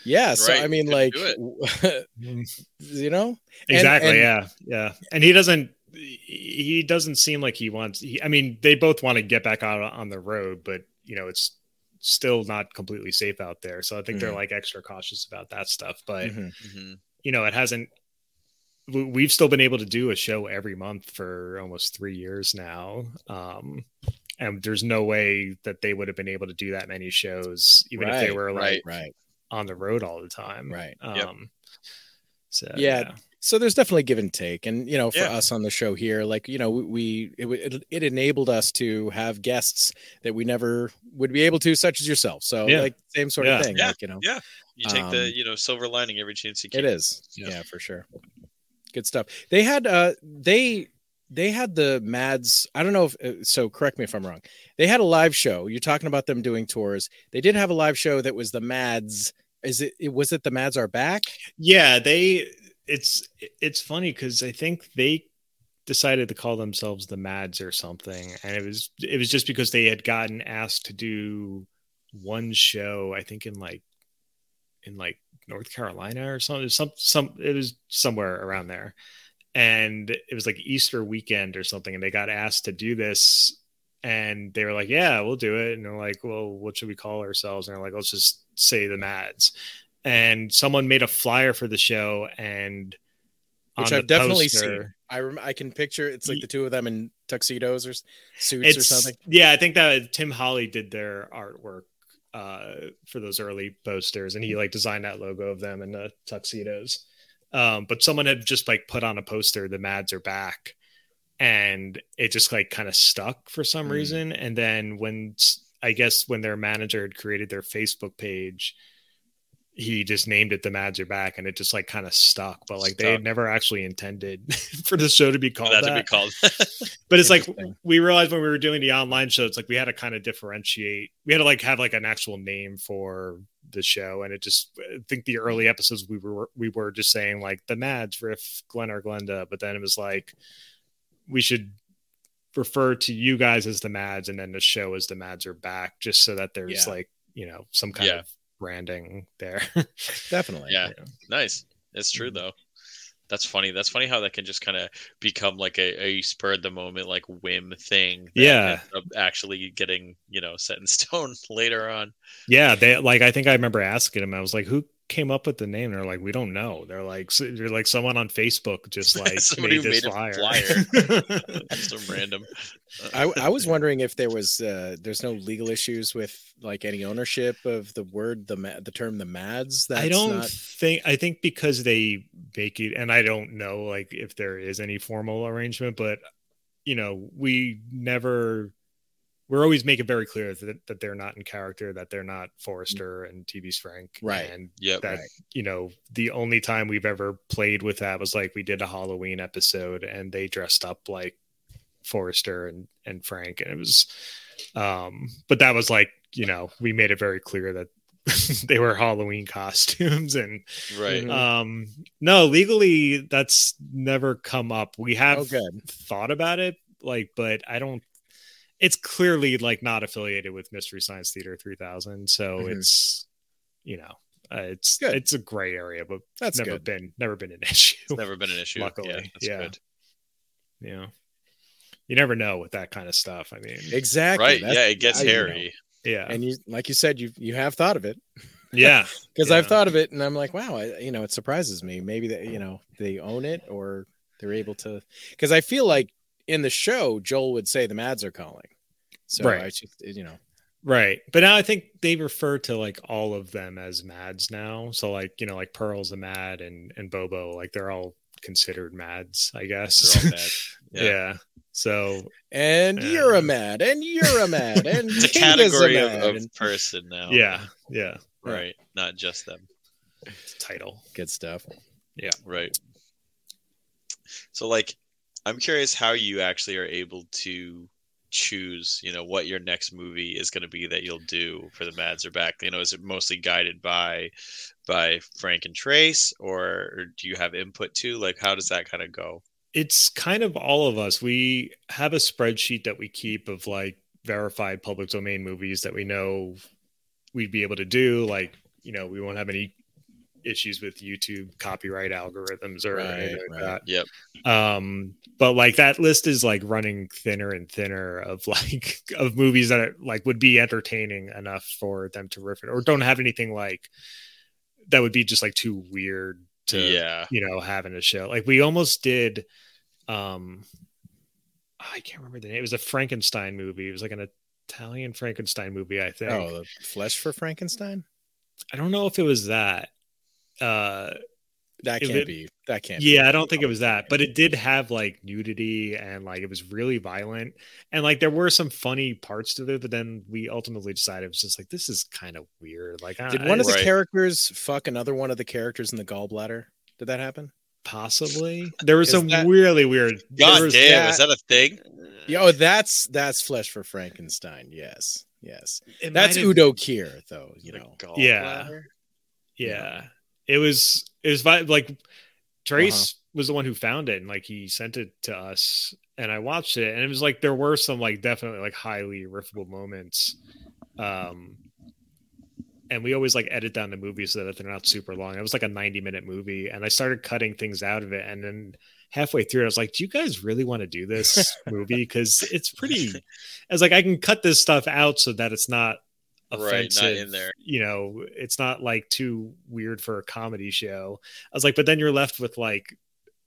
yeah, so right. I mean, like, (laughs) you know, exactly. And, and, yeah, yeah, and he doesn't. He doesn't seem like he wants. He, I mean, they both want to get back out on the road, but you know, it's still not completely safe out there. So I think mm-hmm. they're like extra cautious about that stuff. But mm-hmm. mm-hmm. you know, it hasn't. We've still been able to do a show every month for almost three years now. Um, and there's no way that they would have been able to do that many shows even right, if they were like right, right. on the road all the time right um yep. so yeah, yeah, so there's definitely give and take and you know for yeah. us on the show here like you know we it, it, it enabled us to have guests that we never would be able to such as yourself so yeah. like same sort yeah. of thing yeah. like you know yeah you take um, the you know silver lining every chance you can it is yeah. for sure good stuff they had uh they they had the mads i don't know if uh, so correct me if i'm wrong they had a live show you're talking about them doing tours they did have a live show that was the mads is it was it the mads are back yeah they it's it's funny because I think they decided to call themselves the Mads or something, and it was it was just because they had gotten asked to do one show. I think in like in like North Carolina or something. Some some it was somewhere around there, and it was like Easter weekend or something, and they got asked to do this. And they were like, "Yeah, we'll do it." And they're like, "Well, what should we call ourselves?" And they're like, "Let's just say the Mads." and someone made a flyer for the show and which I've definitely poster, seen. I rem- I can picture it's like the two of them in tuxedos or suits or something. Yeah, I think that Tim Holly did their artwork uh, for those early posters, and he like designed that logo of them in the tuxedos. Um, but someone had just like put on a poster, "The Mads are back," and it just like kind of stuck for some mm. reason. And then when I guess when their manager had created their Facebook page, he just named it the Mads are back and it just like kind of stuck but like stuck. they had never actually intended (laughs) for the show to be called that, that. to be called (laughs) but it's like we realized when we were doing the online show it's like we had to kind of differentiate we had to like have like an actual name for the show and it just i think the early episodes we were we were just saying like the mads riff glenn or glenda but then it was like we should refer to you guys as the mads and then the show as the mads are back just so that there's yeah. like you know some kind yeah. of branding there. Definitely. Yeah. yeah. Nice. It's true mm-hmm. though. That's funny. That's funny how that can just kind of become like a, a spur of the moment, like whim thing. yeah. Actually getting, you know, set in (laughs) stone later on. Yeah. They like, I think I remember asking him, I was like, who came up with the name? They're like, we don't know. They're like, they're like someone on Facebook just (laughs) like made this made flyer. flyer. (laughs) Some random. I, I was (laughs) wondering if there was uh, there's no legal issues with like any ownership of the word the the term the Mads. That's I don't not... think. I think because they make it, and I don't know like if there is any formal arrangement, but you know, we never we're always making very clear that, that they're not in character, that they're not Forrester and TV's Frank. Right. And yep. that, right. you know, the only time we've ever played with that was like we did a Halloween episode and they dressed up like Forrester and, and Frank. And it was, um, but that was like, you know, we made it very clear that (laughs) they were Halloween costumes and right. Um, no, legally that's never come up. We have oh, thought about it, like, but I don't it's clearly like not affiliated with Mystery Science Theater 3000, so mm-hmm. it's you know uh, it's good. it's a gray area, but that's never good. been never been an (laughs) issue. It's never been an issue. Luckily, yeah, yeah. Good. yeah. You never know with that kind of stuff. I mean, exactly. Right? That's, yeah, it gets I, hairy. You know. Yeah, and you like you said, you you have thought of it. (laughs) Yeah, because yeah. I've thought of it, and I'm like, wow, I, you know, it surprises me. Maybe that you know they own it or they're able to. Because I feel like in the show, Joel would say the Mads are calling. So right. I just, you know, right. But now I think they refer to like all of them as Mads now. So like, you know, like Pearl's a Mad and and Bobo, like they're all considered Mads, I guess. Mad. (laughs) Yeah. yeah. So and you're a mad, and you're a mad, and (laughs) it's a category a of, of, person now. Yeah, yeah, right. Not just them. Title, good stuff. Yeah, right. So, like, I'm curious how you actually are able to choose you know what your next movie is going to be that you'll do for the mads are back. You know is it mostly guided by by frank and trace or, or do you have input too? Like how does that kind of go? It's kind of all of us. We have a spreadsheet that we keep of like verified public domain movies that we know we'd be able to do. Like you know we won't have any issues with YouTube copyright algorithms or right, anything like right. that. Yep. Um, but like that list is like running thinner and thinner of (laughs) like of movies that are, like would be entertaining enough for them to riff it or don't have anything like that would be just like too weird to yeah you know have in a show. Like we almost did um I can't remember the name. It was a Frankenstein movie. It was like an Italian Frankenstein movie, I think. Oh, the Flesh for Frankenstein? I don't know if it was that uh that can't it, be. That can't. Yeah, I don't think it was that, but it did have like nudity and like it was really violent, and like there were some funny parts to it. But then we ultimately decided it was just like this is kind of weird. Like, did I, one of the right. characters fuck another one of the characters in the gallbladder? Did that happen? Possibly. There was some that, really weird. God damn, that, is that a thing? Yo, that's that's flesh for Frankenstein. Yes, yes. It that's Udo Kier, though. You know. Yeah. yeah. It was it was like Trace uh-huh. was the one who found it and like he sent it to us and I watched it and it was like there were some like definitely like highly riffable moments. Um and we always like edit down the movie so that they're not super long. It was like a 90 minute movie and I started cutting things out of it and then halfway through I was like, "Do you guys really want to do this (laughs) movie cause it's pretty I was like I can cut this stuff out so that it's not offensive right, not in there. You know, it's not like too weird for a comedy show. I was like, but then you're left with like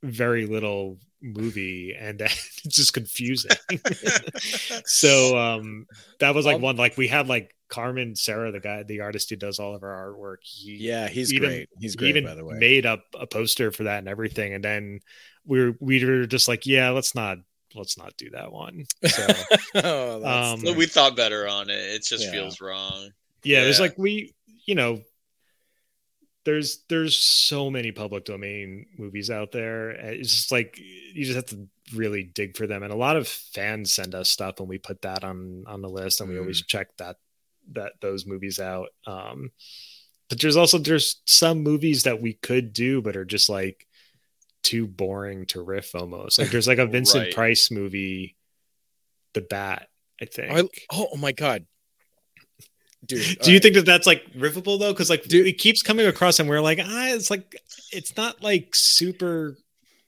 very little movie and (laughs) it's just confusing. (laughs) so um that was like one like we had like Carmen Sarah, the guy, the artist who does all of our artwork. He, yeah, he's even, great. He's great. Even by the way, made up a poster for that and everything. And then we were we were just like, yeah, let's not let's not do that one. So, (laughs) oh, um, we thought better on it. It just yeah. feels wrong. Yeah, yeah, it was like we, you know, there's there's so many public domain movies out there. It's just like you just have to really dig for them. And a lot of fans send us stuff, and we put that on on the list, and we always mm. check that that those movies out. Um, but there's also there's some movies that we could do, but are just like too boring to riff almost. Like there's like a (laughs) Vincent right. Price movie, The Bat, I think. I, oh my god. Dude, do you right. think that that's like riffable though? Because like, dude, it keeps coming across, and we're like, ah, it's like, it's not like super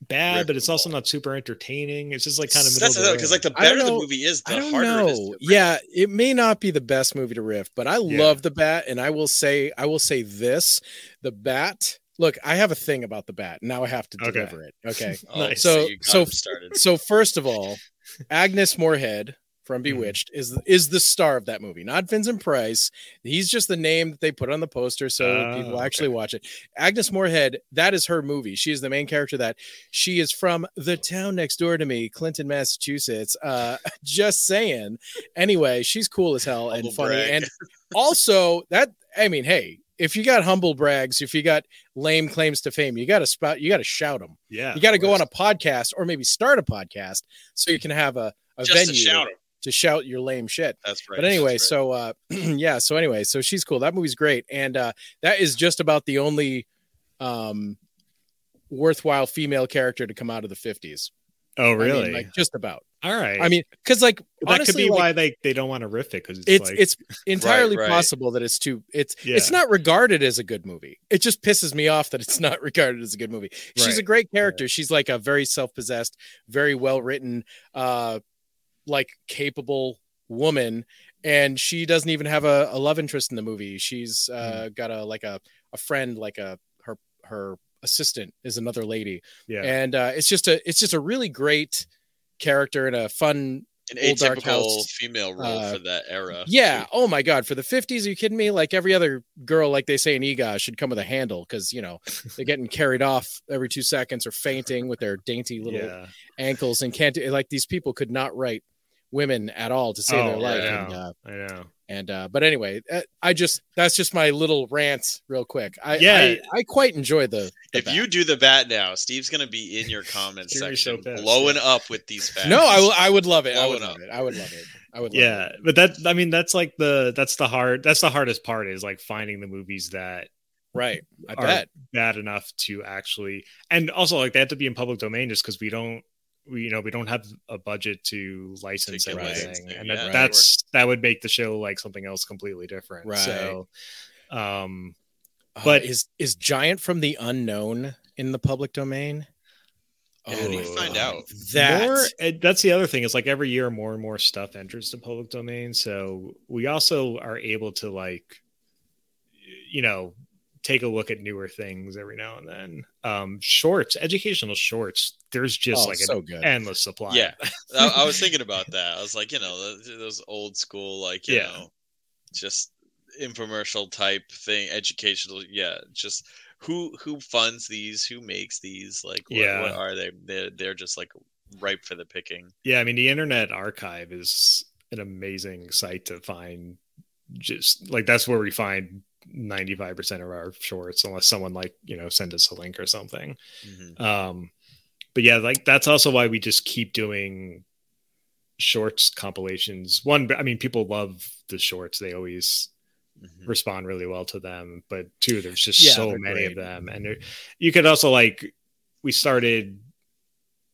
bad, riffable. but it's also not super entertaining. It's just like kind of that's because like the better the movie is, the I don't know. yeah, it may not be the best movie to riff, but I yeah. love the Bat, and I will say, I will say this: the Bat look, I have a thing about the bat. Now I have to deliver okay. it. Okay. (laughs) nice. So so so, so first of all, (laughs) Agnes Moorehead from mm-hmm. Bewitched mm. is is the star of that movie, not Vincent Price. He's just the name that they put on the poster so uh, people actually okay. watch it. Agnes Moorehead, that is her movie. She is the main character. That she is from the town next door to me, Clinton, Massachusetts. Uh, (laughs) just saying. Anyway, she's cool as hell and funny, brag. and also that I mean, hey, if you got humble brags, if you got lame claims to fame, you got to spout, you got to shout them. Yeah, you got to go on a podcast or maybe start a podcast so you can have a, a venue to shout, to shout, your lame shit. That's right. But anyway, right. so uh, (clears throat) yeah, so anyway, so she's cool. That movie's great, and uh, that is just about the only um, worthwhile female character to come out of the fifties. Oh, really? I mean, like just about. All right. I mean, because like that honestly, could be like, why they, they don't want to riff it because it's it's, like... it's (laughs) entirely right, right. possible that it's too it's yeah. it's not regarded as a good movie. It just pisses me off that it's (laughs) not regarded as a good movie. Right. She's a great character. She's like a very self possessed, very well written, uh, like capable woman, and she doesn't even have a, a love interest in the movie. She's uh, mm. got a like a a friend, like a her her assistant is another lady. Yeah, and uh, it's just a it's just a really great character and a fun an atypical female role uh, for that era. Yeah. Too. Oh my god, for the 50s, are you kidding me? Like every other girl, like they say in Eegah, should come with a handle because you know they're (laughs) getting carried off every two seconds or fainting with their dainty little yeah. ankles and can't like these people could not write women at all to save oh, their life. I know. And, uh, I know. And uh, but anyway, uh, I just that's just my little rant, real quick. I yeah, I, I quite enjoy the. the if bat. you do the bat now, Steve's gonna be in your comments section, so blowing yeah. up with these bats. No, I, will, I would love it. Blowing I would up. love it. I would love it. I would. yeah, it. but that I mean that's like the that's the hard that's the hardest part is like finding the movies that right I bet bad enough to actually and also like they have to be in public domain just because we don't we you know we don't have a budget to license to everything and that, that's that would make the show like something else completely different. Right. so um uh, but is is giant from the unknown in the public domain? Oh, we find out. that more, that's the other thing is like every year more and more stuff enters the public domain. So we also are able to like you know take a look at newer things every now and then. Um, shorts, educational shorts. There's just oh, like so an good. endless supply. Yeah, (laughs) I, I, was thinking about that. I was like, you know, those old school, like you yeah. know, just infomercial type thing, educational. Yeah, just who who funds these who makes these like what, yeah what are they they're, they're just like ripe for the picking yeah i mean the internet archive is an amazing site to find just like that's where we find 95% of our shorts unless someone like you know send us a link or something mm-hmm. um but yeah like that's also why we just keep doing shorts compilations one i mean people love the shorts they always mm-hmm. respond really well to them but two there's just yeah, so many great. of them and you could also like we started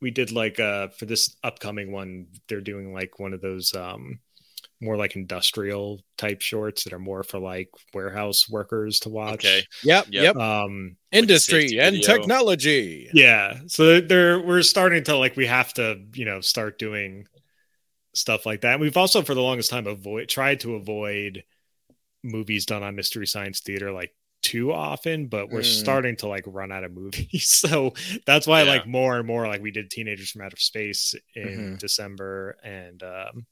we did like uh for this upcoming one they're doing like one of those um more like industrial type shorts that are more for like warehouse workers to watch. Okay. Yep. Yep. Um, industry like and technology. Yeah. So they're we're starting to like we have to you know start doing stuff like that. And we've also for the longest time avoid tried to avoid movies done on Mystery Science Theater like too often, but we're mm. starting to like run out of movies. (laughs) So that's why yeah. like more and more like we did Teenagers from Outer Space in mm-hmm. December and um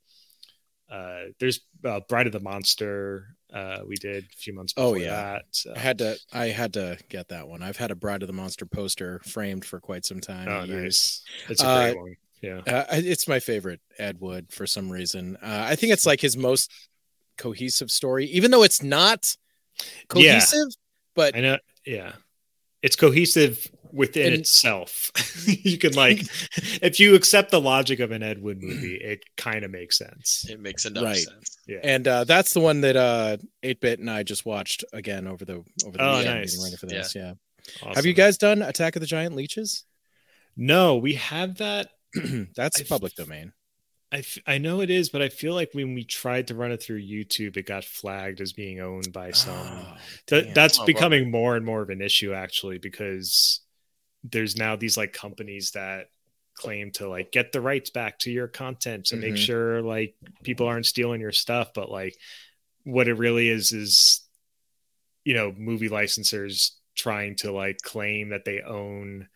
uh, there's uh, Bride of the Monster. Uh, we did a few months. oh yeah, that, so. I had to. I had to get that one. I've had a Bride of the Monster poster framed for quite some time. Oh, nice. It's a great uh, one. Yeah, uh, it's my favorite Ed Wood for some reason. Uh, I think it's like his most cohesive story, even though it's not cohesive. Yeah. But I know. Yeah, it's cohesive within and, itself. (laughs) you can like (laughs) if you accept the logic of an Ed Wood movie, it kind of makes sense. It makes enough right. sense. Yeah. And uh, that's the one that uh 8-bit and I just watched again over the over the oh, weekend nice. ready for this. Yeah. yeah. Awesome. Have you guys done Attack of the Giant Leeches? No, we have that. (clears throat) that's public domain. I, f- I know it is, but I feel like when we tried to run it through YouTube, it got flagged as being owned by some. Oh, Th- that's oh, becoming more and more of an issue, actually, because there's now these like companies that claim to like get the rights back to your content to mm-hmm. make sure like people aren't stealing your stuff. But like what it really is is, you know, movie licensors trying to like claim that they own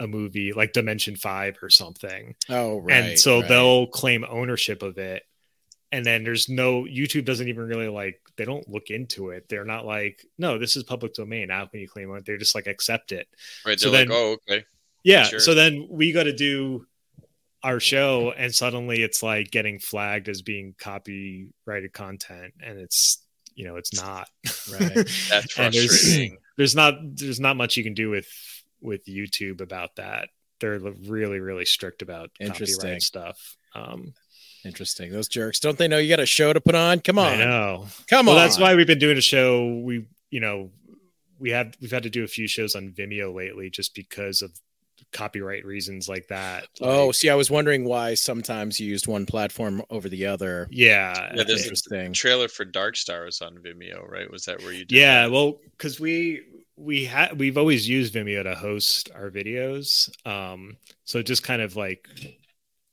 a movie like Dimension 5 or something. Oh, right. And so right. they'll claim ownership of it. And then there's no YouTube doesn't even really like they don't look into it. They're not like, no, this is public domain. How can you claim it? They're just like accept it. Right. So then, like, oh, okay. Yeah. Sure. So then we got to do our show, and suddenly it's like getting flagged as being copyrighted content, and it's you know it's not. Right. (laughs) That's frustrating. there's, there's not there's not much you can do with with YouTube about that. They're really, really strict about copyright stuff. Um, Interesting. Those jerks. Don't they know you got a show to put on? Come on. I know. Come well, on. That's why we've been doing a show. We, you know, we had we've had to do a few shows on Vimeo lately just because of copyright reasons like that. Oh, like, see, I was wondering why sometimes you used one platform over the other. Yeah, yeah. There's interesting. trailer for Darkstar was on Vimeo, right? Was that where you? Did Yeah, that? well, because we we had we've always used Vimeo to host our videos. Um, so just kind of like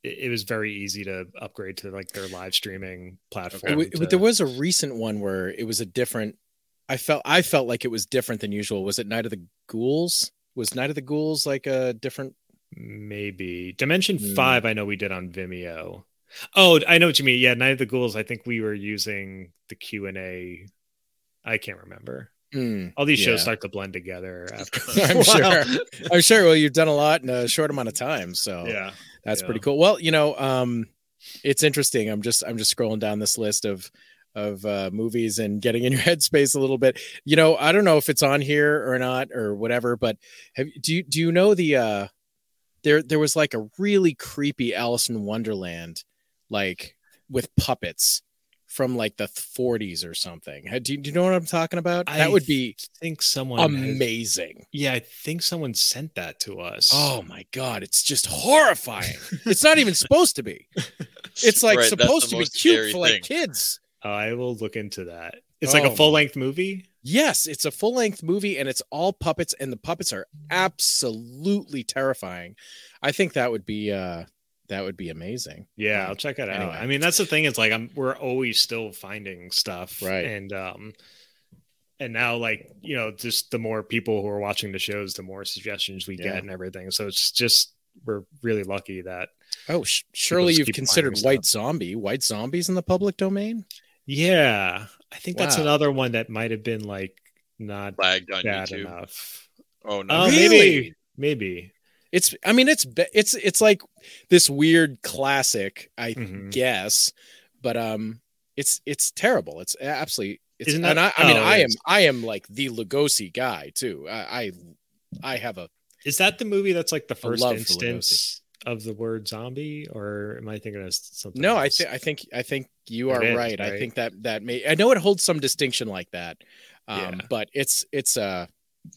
it, it was very easy to upgrade to like their live streaming platform. Okay. To... There was a recent one where it was a different. I felt I felt like it was different than usual. Was it Night of the Ghouls? Was Night of the Ghouls like a different? Maybe Dimension mm. Five. I know we did on Vimeo. Oh, I know what you mean. Yeah, Night of the Ghouls. I think we were using the Q and A. I can't remember. Mm, All these shows yeah. start to blend together. (laughs) After (laughs) I'm sure. (laughs) I'm sure. Well, you've done a lot in a short amount of time, so yeah, that's yeah. pretty cool. Well, you know, um, it's interesting. I'm just I'm just scrolling down this list of of uh, movies and getting in your headspace a little bit. You know, I don't know if it's on here or not or whatever, but have do you do you know the uh, there there was like a really creepy Alice in Wonderland, like with puppets from like the 40s or something. Do you, do you know what I'm talking about? I that would be think someone amazing. Has, yeah, I think someone sent that to us. Oh my god, it's just horrifying. it's not even supposed to be. (laughs) It's like right, supposed to be cute for like kids. Uh, I will look into that. It's oh, like a oh full length movie. Yes, it's a full length movie and it's all puppets and the puppets are absolutely terrifying. I think that would be uh that would be amazing. Yeah, um, I'll check it anyway. out. I mean, that's the thing. It's like I'm we're always still finding stuff, right? And um, and now like you know, just the more people who are watching the shows, the more suggestions we yeah. get and everything. So it's just we're really lucky that. Oh, sh- surely you've considered White Zombie. White Zombies in the public domain. Yeah, I think wow. that's another one that might have been like not lagged on bad YouTube. enough. Oh no, Uh, Really? maybe, maybe. It's I mean it's it's it's like this weird classic, I Mhm. guess, but um it's it's terrible. It's absolutely it's Isn't and I, that- I mean oh, I am is. I am like the Lugosi guy too. I I, I have a Is that the movie that's like the first instance of the word zombie, or am I thinking of something? No, I else? think I think I think you are is, right. I think that that may I know it holds some distinction like that. Um Yeah. but it's it's uh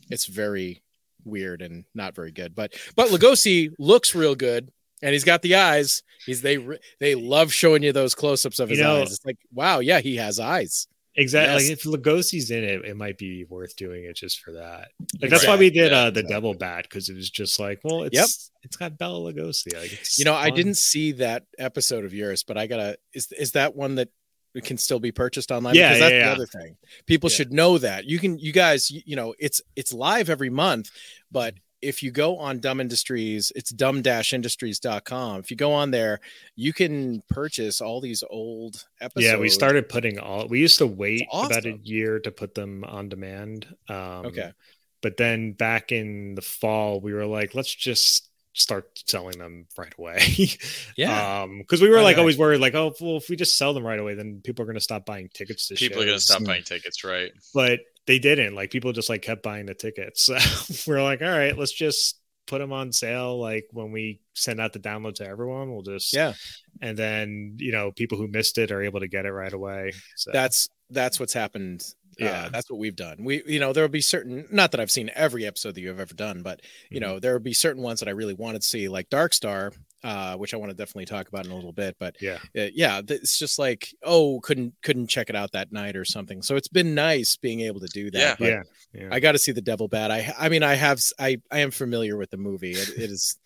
it's very weird and not very good. But but Lugosi looks real good and he's got the eyes. He's they they love showing you those close-ups of You his know- eyes. It's like, wow, yeah, he has eyes. exactly. Yes. Like if Lugosi's in it, it might be worth doing it just for that. Like that's why we did uh, the exactly. Devil Bat because it was just like, well, it's Yep. it's got Bela Lugosi. Like You know, I didn't see that episode of yours, but I gotta is is that one that can still be purchased online? Yeah, because that's yeah, the yeah. other thing. People Yeah. should know that. You can you guys, you, you know, it's it's live every month, but if you go on Dumb Industries, it's dumb-industries.com. If you go on there, you can purchase all these old episodes. Yeah, we started putting all. We used to wait about a year to put them on demand. Um, Okay. but then back in the fall, we were like, let's just start selling them right away. (laughs) Yeah. Um, because we were like right. always worried, like, oh, well, if we just sell them right away, then people are going to stop buying tickets to people are gonna stop buying tickets, right? But they didn't. Like, people just like kept buying the tickets. (laughs) So we're like, all right, let's just put them on sale. Like when we send out the download to everyone, we'll just Yeah. and then you know people who missed it are able to get it right away. So That's that's what's happened. Yeah, Yeah. that's what we've done. We, you know, there will be certain. Not that I've seen every episode that you have ever done, but you Mhm. know, there will be certain ones that I really wanted to see, like Darkstar, uh, which I want to definitely talk about in a little bit. But yeah, uh, yeah, it's just like, oh, couldn't couldn't check it out that night or something. So it's been nice being able to do that. Yeah. but yeah, yeah. I got to see the Devil Bat. I, I mean, I have, I I am familiar with the movie. It, it is.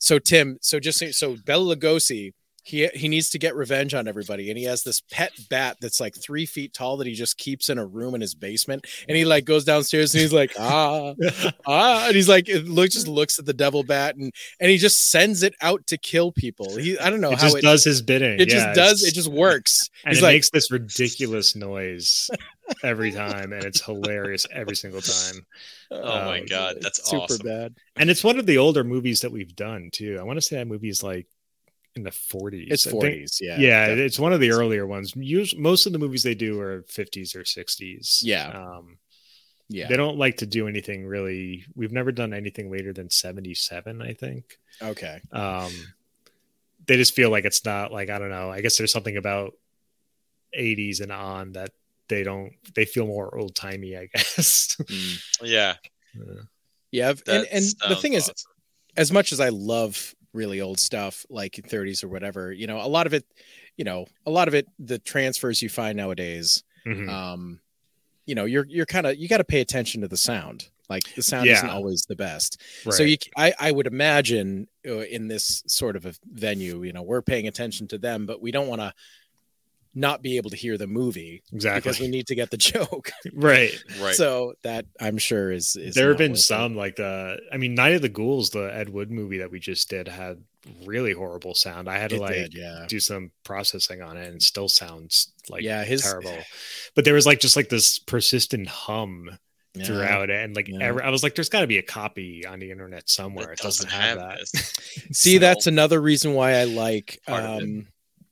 So Tim, so just so- so Bela Lugosi, he he needs to get revenge on everybody, and he has this pet bat that's like three feet tall that he just keeps in a room in his basement, and he like goes downstairs and he's like (laughs) ah ah, and he's like it look just looks at the Devil Bat and and he just sends it out to kill people. He I don't know it how just it does his bidding. it Yeah, just does it just works. (laughs) and He's it like makes this ridiculous noise every time, and it's hilarious every single time. Oh my Um, god, that's super awesome. bad. And it's one of the older movies that we've done too. I want to say that movie is like in the 40s. It's I think- forties, yeah, yeah, definitely. it's one of the earlier ones. Usually, most of the movies they do are 50s or 60s. Yeah. Um, yeah. They don't like to do anything really. We've never done anything later than 77, I think. Okay. Um, they just feel like it's not like, I don't know. I guess there's something about 80s and on that they don't, they feel more old timey, I (laughs) guess. Mm. Yeah, Uh, Yeah, and, and the sounds thing is, as much as I love really old stuff like 30s or whatever, you know, a lot of it, you know, a lot of it, the transfers you find nowadays, mhm. um, you know, you're you're kind of you got to pay attention to the sound. Like the sound isn't always the best. right. So you, I, I would imagine uh, in this sort of a venue, you know, we're paying attention to them, but we don't want to not be able to hear the movie exactly. because we need to get the (laughs) joke. (laughs) right. right. So that I'm sure is, is there have been worth it. some like the i mean night of the ghouls the ed wood movie that we just did had really horrible sound i had to It like did, yeah. do some processing on it and still sounds like yeah, his terrible but there was like just like this persistent hum yeah. throughout it and like Yeah. every, i was like there's got to be a copy on the internet somewhere it, doesn't, have, that. See, So- that's another reason why I like Part it. um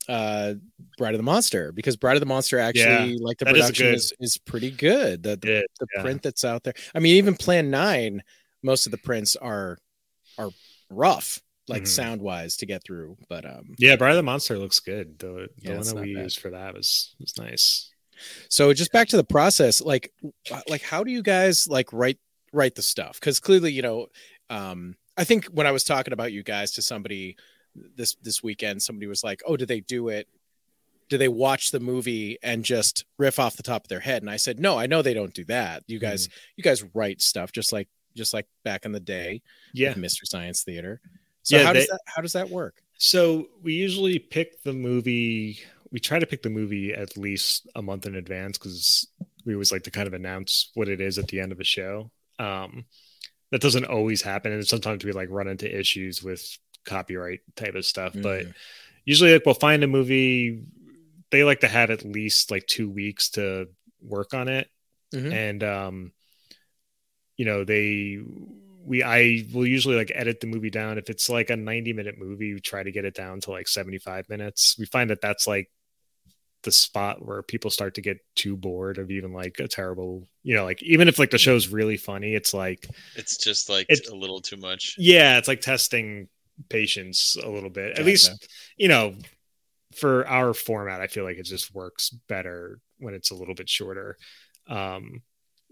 uh Bride of the Monster because Bride of the Monster actually like the is production good. is, is pretty good. The the, Yeah, the yeah. print that's out there. I mean, even Plan Nine, most of the prints are are rough, like Mhm. sound wise to get through. But um yeah bride of the monster looks good the, the Yeah, one that we bad. used for that was was nice so just back to the process, like like how do you guys like write write the stuff? Because clearly, you know, um I think when I was talking about you guys to somebody this this weekend, somebody was like, "Oh, do they do it? Do they watch the movie and just riff off the top of their head?" And I said, "No, I know they don't do that. You guys, you guys write stuff just like just like back in the day yeah Mystery Science Theater." So Yeah, how does that how does that work? So we usually pick the movie. We try to pick the movie at least a month in advance because we always like to kind of announce what it is at the end of a show. Um, that doesn't always happen, and sometimes we like run into issues with copyright type of stuff. But Mhm. usually, like we'll find a movie. They like to have at least like two weeks to work on it. mm-hmm. and um, you know they we I will usually like edit the movie down if it's like a 90 minute movie we try to get it down to like 75 minutes we find that that's like the spot where people start to get too bored of even like a terrible you know like even if like the show's really funny it's like it's just like it's, a little too much yeah it's like testing patience a little bit. At least you know for our format i feel like it just works better when it's a little bit shorter. Um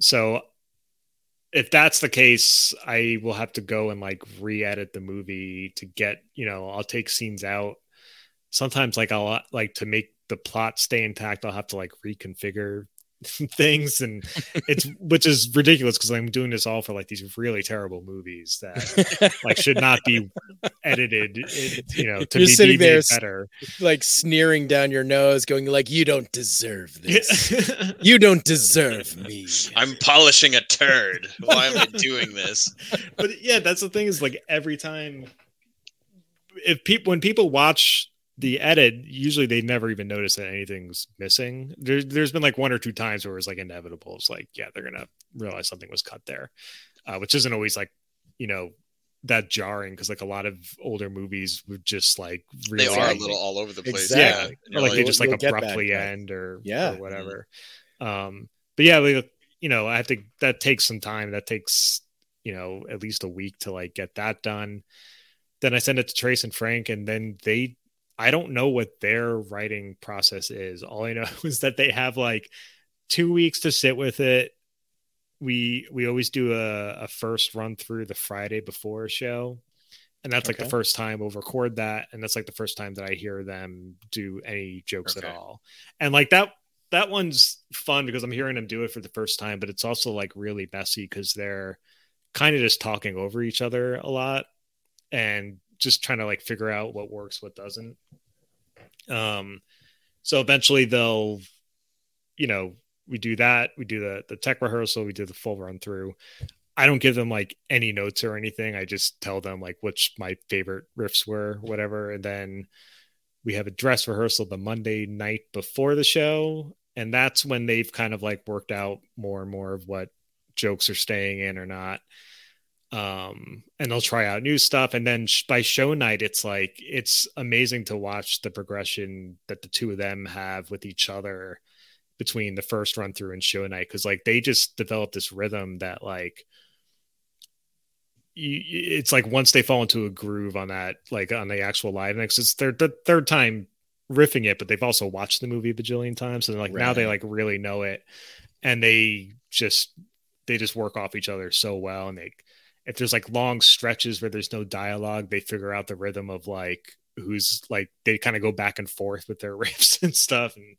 so if that's the case, I will have to go and like re-edit the movie to get, you know, I'll take scenes out. Sometimes like I'll like to make the plot stay intact, I'll have to like reconfigure (laughs) things and it's (laughs) which is ridiculous because i'm doing this all for like these really terrible movies that like should not be edited you know to You're be sitting there better. like sneering down your nose going like you don't deserve this. You don't deserve me. I'm polishing a turd. Why am i doing this? But yeah that's the thing is like every time if people when people watch the edit usually they never even notice that anything's missing. There, there's been like one or two times where it's like inevitable. It's like yeah they're gonna realize something was cut there uh, which isn't always like you know that jarring because like a lot of older movies would just like really, they are a little all over the place. Exactly. yeah. Or like, like they just like abruptly end or yeah. or whatever. Mm-hmm. um but yeah like, you know i have to that takes some time. That takes you know at least a week to like get that done. Then i send it to trace and frank and then they I don't know what their writing process is. All I know (laughs) is that they have like two weeks to sit with it. We we always do a, a first run through the Friday before a show. And that's like okay. the first time we'll record that. And that's like the first time that I hear them do any jokes okay. at all. And like that that one's fun because I'm hearing them do it for the first time, but it's also like really messy because they're kind of just talking over each other a lot. And just trying to like figure out what works, what doesn't. Um, so eventually they'll, you know, we do that. We do the the tech rehearsal. We do the full run through. I don't give them like any notes or anything. I just tell them like which my favorite riffs were, whatever, and then we have a dress rehearsal the Monday night before the show, and that's when they've kind of like worked out more and more of what jokes are staying in or not um, and they'll try out new stuff. And then by show night, it's like it's amazing to watch the progression that the two of them have with each other between the first run through and show night because like they just develop this rhythm that like you, it's like once they fall into a groove on that like on the actual live next it's their the third time riffing it but they've also watched the movie a bajillion times and like right. now they like really know it and they just they just work off each other so well and they if there's like long stretches where there's no dialogue, they figure out the rhythm of like who's like they kind of go back and forth with their (laughs) riffs and stuff and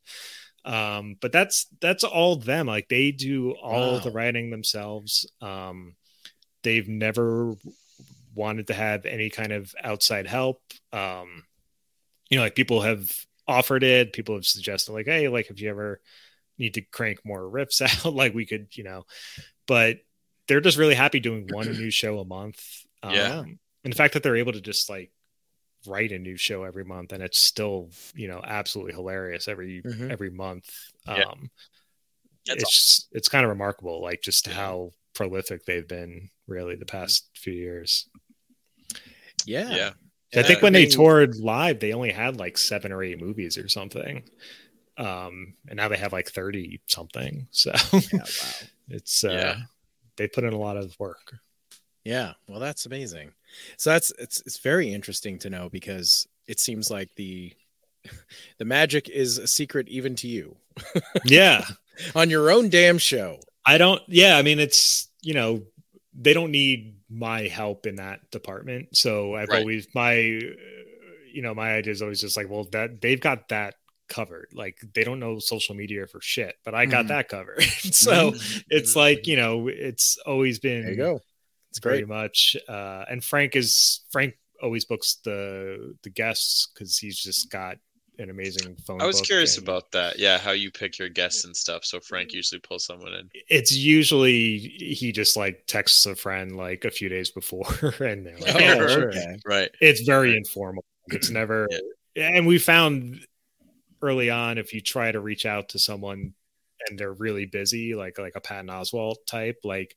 um but that's that's all them like they do all wow. the writing themselves um they've never wanted to have any kind of outside help um you know like people have offered it people have suggested like hey like if you ever need to crank more riffs (laughs) out like we could you know but they're just really happy doing (clears throat) one new show a month. Um, yeah. And the fact that they're able to just like write a new show every month and it's still, you know, absolutely hilarious every mm-hmm. every month. Um yeah. it's awesome. it's kind of remarkable, like just how prolific they've been really the past few years. Yeah. Yeah. I think when I mean, they toured live, they only had like seven or eight movies or something. Um, and now they have like 30 something. So yeah, wow. (laughs) it's uh yeah they put in a lot of work. Yeah, well, that's amazing. So that's it's it's very interesting to know because it seems like the (laughs) the magic is a secret even to you. (laughs) yeah, on your own damn show. I don't. Yeah, I mean, it's you know they don't need my help in that department. So I've right. always my you know my idea is always just like well that they've got that covered. Like they don't know social media for shit, but I got mm. that covered. (laughs) so mm. it's like, you know, it's always been there you go. It's very great. much uh and Frank is Frank always books the the guests because he's just got an amazing phone. I was curious and, about that. Yeah, how you pick your guests and stuff. So Frank usually pulls someone in. It's usually he just like texts a friend like a few days before, (laughs) and they're like, (laughs) oh, sure. okay. right. It's very right. informal. It's never, yeah. and we found early on if you try to reach out to someone and they're really busy, like like a Patton Oswalt type, like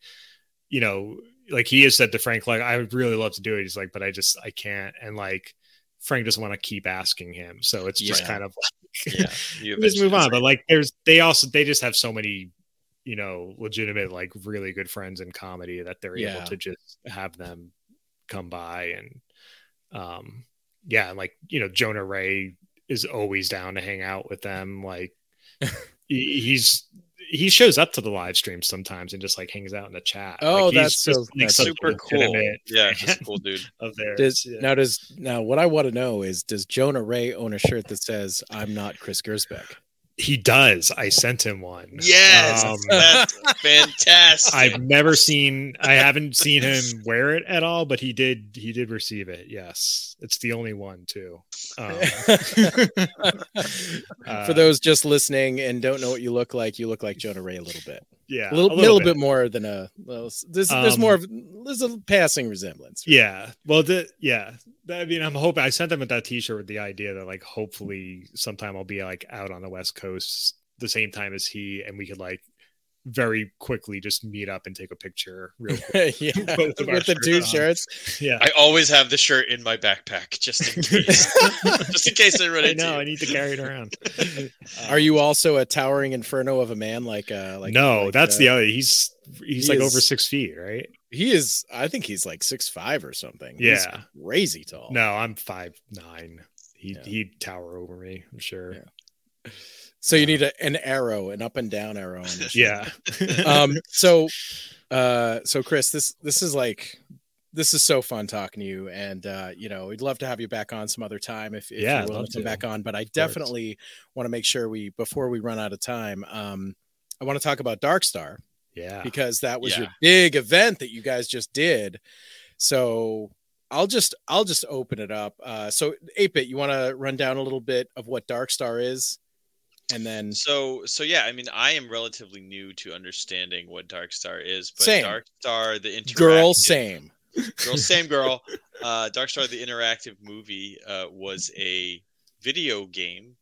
you know, like he has said to Frank, like I would really love to do it. He's like, but I just I can't, and like Frank doesn't want to keep asking him, so it's just yeah. kind of like yeah, (laughs) you just move on. But like, there's they also they just have so many you know legitimate like really good friends in comedy that they're yeah. able to just have them come by and um yeah like you know jonah ray is always down to hang out with them like he's he shows up to the live stream sometimes and just like hangs out in the chat. Oh, like, that's so like, that's super cool. Yeah, just cool dude. (laughs) Of there. Does, yeah. Now does now what I want to know is does Jonah Ray own a shirt that says "I'm not Chris Gersbeck"? He does. I sent him one. Yes, um, that's (laughs) fantastic. I've never seen. I haven't seen him wear it at all, but he did. He did receive it. Yes, it's the only one too. Um, (laughs) (laughs) For those just listening and don't know what you look like, you look like Jonah Ray a little bit. Yeah, a little, a little bit. bit. more than a. Well, there's there's um, more of there's a passing resemblance. Right? Yeah. Well, the yeah. I mean, I'm hoping I sent them with that T-shirt with the idea that like hopefully sometime I'll be like out on the West Coast the same time as he, and we could like very quickly just meet up and take a picture real (laughs) quick. yeah, (laughs) with the two on. shirts. Yeah. I always have the shirt in my backpack just in (laughs) case. just in case I run into I know, I need to carry it around. Are you also a towering inferno of a man like uh like No, like, that's uh, the other he's he's he like is, over six feet, right? He is I think he's like six five or something. Yeah. He's crazy tall. No, I'm five nine. He yeah. he'd tower over me, I'm sure. Yeah. So you need a, an arrow, an up and down arrow. yeah. um. So, uh. So Chris, this this is like this is so fun talking to you, and uh, you know, we'd love to have you back on some other time if, if yeah, you're willing to come back on. But I definitely want to make sure we before we run out of time. Um, I want to talk about Darkstar. Yeah. Because that was yeah. your big event that you guys just did. So I'll just I'll just open it up. Uh, so 8-bit, you want to run down a little bit of what Darkstar is? And then so so yeah i mean i am relatively new to understanding what darkstar is but same. dark star the interactive girl same. Girl same girl. (laughs) Uh darkstar the interactive movie uh was a video game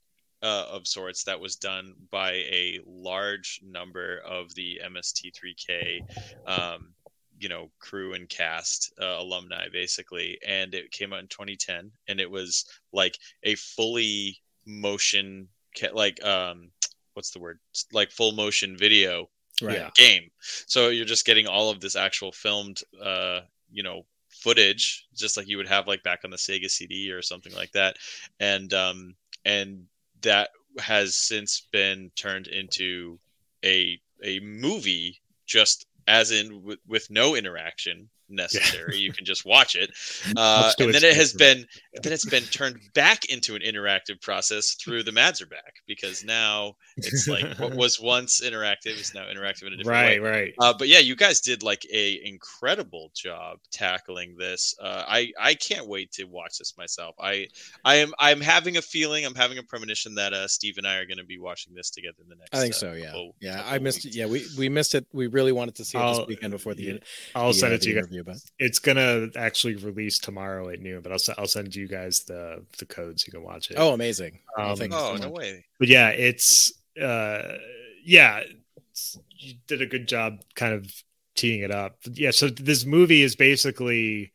uh, of sorts that was done by a large number of the mst3k um you know crew and cast uh, alumni basically. And it came out in 2010 and it was like a fully motion like um what's the word? Like full motion video right. game. So you're just getting all of this actual filmed uh you know footage just like you would have like back on the sega cd or something like that. And um and that has since been turned into a a movie just as in with, with no interaction necessary. Yeah. you can just watch it, (laughs) uh, and then it has been (laughs) then it's been turned back into an interactive process through the Mads Are Back because now it's like what (laughs) was once interactive is now interactive in a different right, way. Right, right. Uh, but yeah, you guys did like a incredible job tackling this. Uh, I I can't wait to watch this myself. I I am I'm having a feeling I'm having a premonition that uh, Steve and I are going to be watching this together in the next. I think uh, so. Yeah, couple, yeah. Couple I missed. Weeks. Yeah, we we missed it. We really wanted to see it I'll, this weekend before the. I'll the, send uh, it to you guys you about. It's gonna actually release tomorrow at noon, but I'll I'll send you guys the the code so you can watch it. Oh, amazing! Um, oh, no way! But yeah, it's uh, yeah, it's, you did a good job, kind of teeing it up. Yeah, so this movie is basically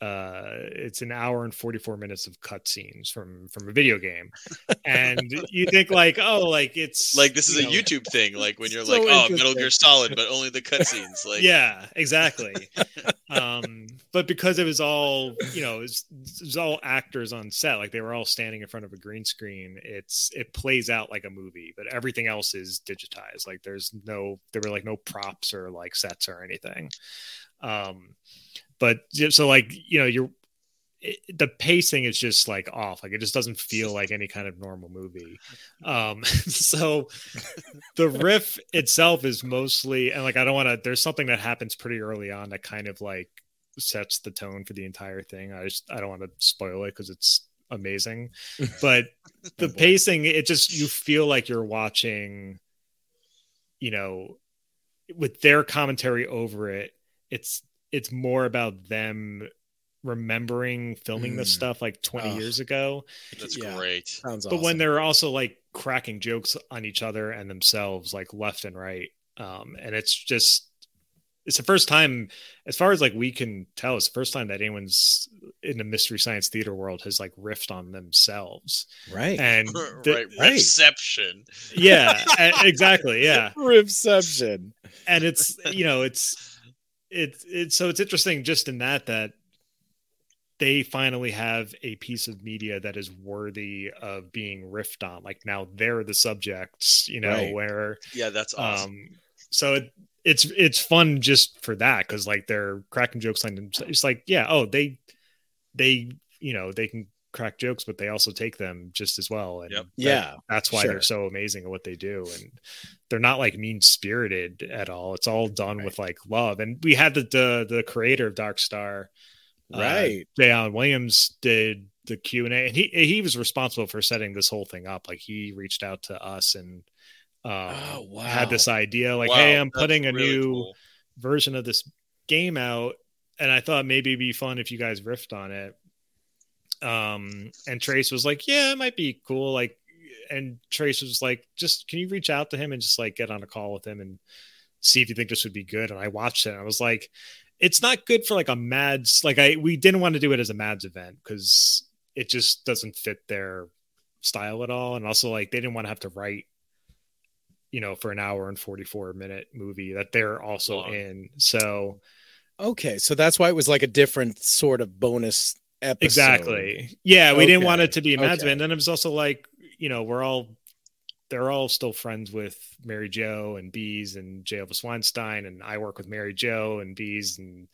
uh it's an hour and 44 minutes of cutscenes from from a video game. And (laughs) you think like oh like it's like this is a know, youtube thing like when you're (laughs) so like oh metal gear solid but only the cutscenes like yeah exactly. (laughs) Um but because it was all you know it was, it was all actors on set like they were all standing in front of a green screen it's it plays out like a movie but everything else is digitized. Like there's no there were like no props or like sets or anything. Um but so like you know you're it, the pacing is just like off. Like it just doesn't feel like any kind of normal movie. Um (laughs) so the riff itself is mostly and like i don't want to there's something that happens pretty early on that kind of like sets the tone for the entire thing. I just i don't want to spoil it because it's amazing. (laughs) But the pacing it just you feel like you're watching you know with their commentary over it it's it's more about them remembering filming mm. this stuff like 20 oh, years ago. That's yeah. great. Sounds but awesome. when they're also like cracking jokes on each other and themselves like left and right. Um, and it's just it's the first time as far as like we can tell it's the first time that anyone's in the mystery science theater world has like riffed on themselves right and (laughs) the, right reception yeah exactly yeah (laughs) reception and it's you know it's it's it's so it's interesting just in that that they finally have a piece of media that is worthy of being riffed on like now they're the subjects you know right. where yeah that's awesome um, so it, it's it's fun just for that because like they're cracking jokes on them. It's like yeah, oh they they you know they can crack jokes, but they also take them just as well. And yep. that, yeah, that's why sure. they're so amazing at what they do. And they're not like mean spirited at all. It's all done right. with like love. And we had the the, the creator of Darkstar, uh, right? Uh, J. Allen Williams did the Q and A, and he he was responsible for setting this whole thing up. Like he reached out to us and um, oh, wow. had this idea like, wow, hey, I'm putting a really new cool. version of this game out, and I thought maybe it'd be fun if you guys riffed on it. Um, and Trace was like, yeah, it might be cool. Like, and Trace was like, just can you reach out to him and just like get on a call with him and see if you think this would be good? And I watched it. I was like, it's not good for like a Mads. Like I, we didn't want to do it as a Mads event because it just doesn't fit their style at all. And also like they didn't want to have to write you know, for an hour and 44 minute movie that they're also in. So, okay. So that's why it was like a different sort of bonus episode. Exactly. Yeah. We okay. didn't want it to be a Mads okay. And then it was also like, you know, we're all, they're all still friends with Mary Jo and Bees and J. Elvis Weinstein. And I work with Mary Jo and Bees and,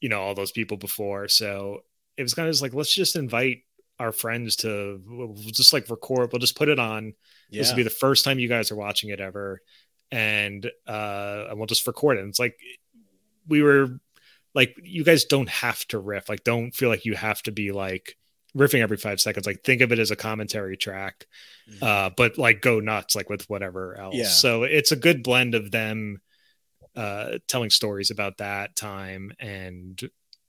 you know, all those people before. So it was kind of just like, let's just invite our friends to we'll just like record. We'll just put it on yeah. This will be the first time you guys are watching it ever, and uh, and we'll just record it. And it's like we were like, you guys don't have to riff. Like, don't feel like you have to be like riffing every five seconds. Like, think of it as a commentary track, mm-hmm. uh, but like go nuts like with whatever else. Yeah. So it's a good blend of them uh, telling stories about that time and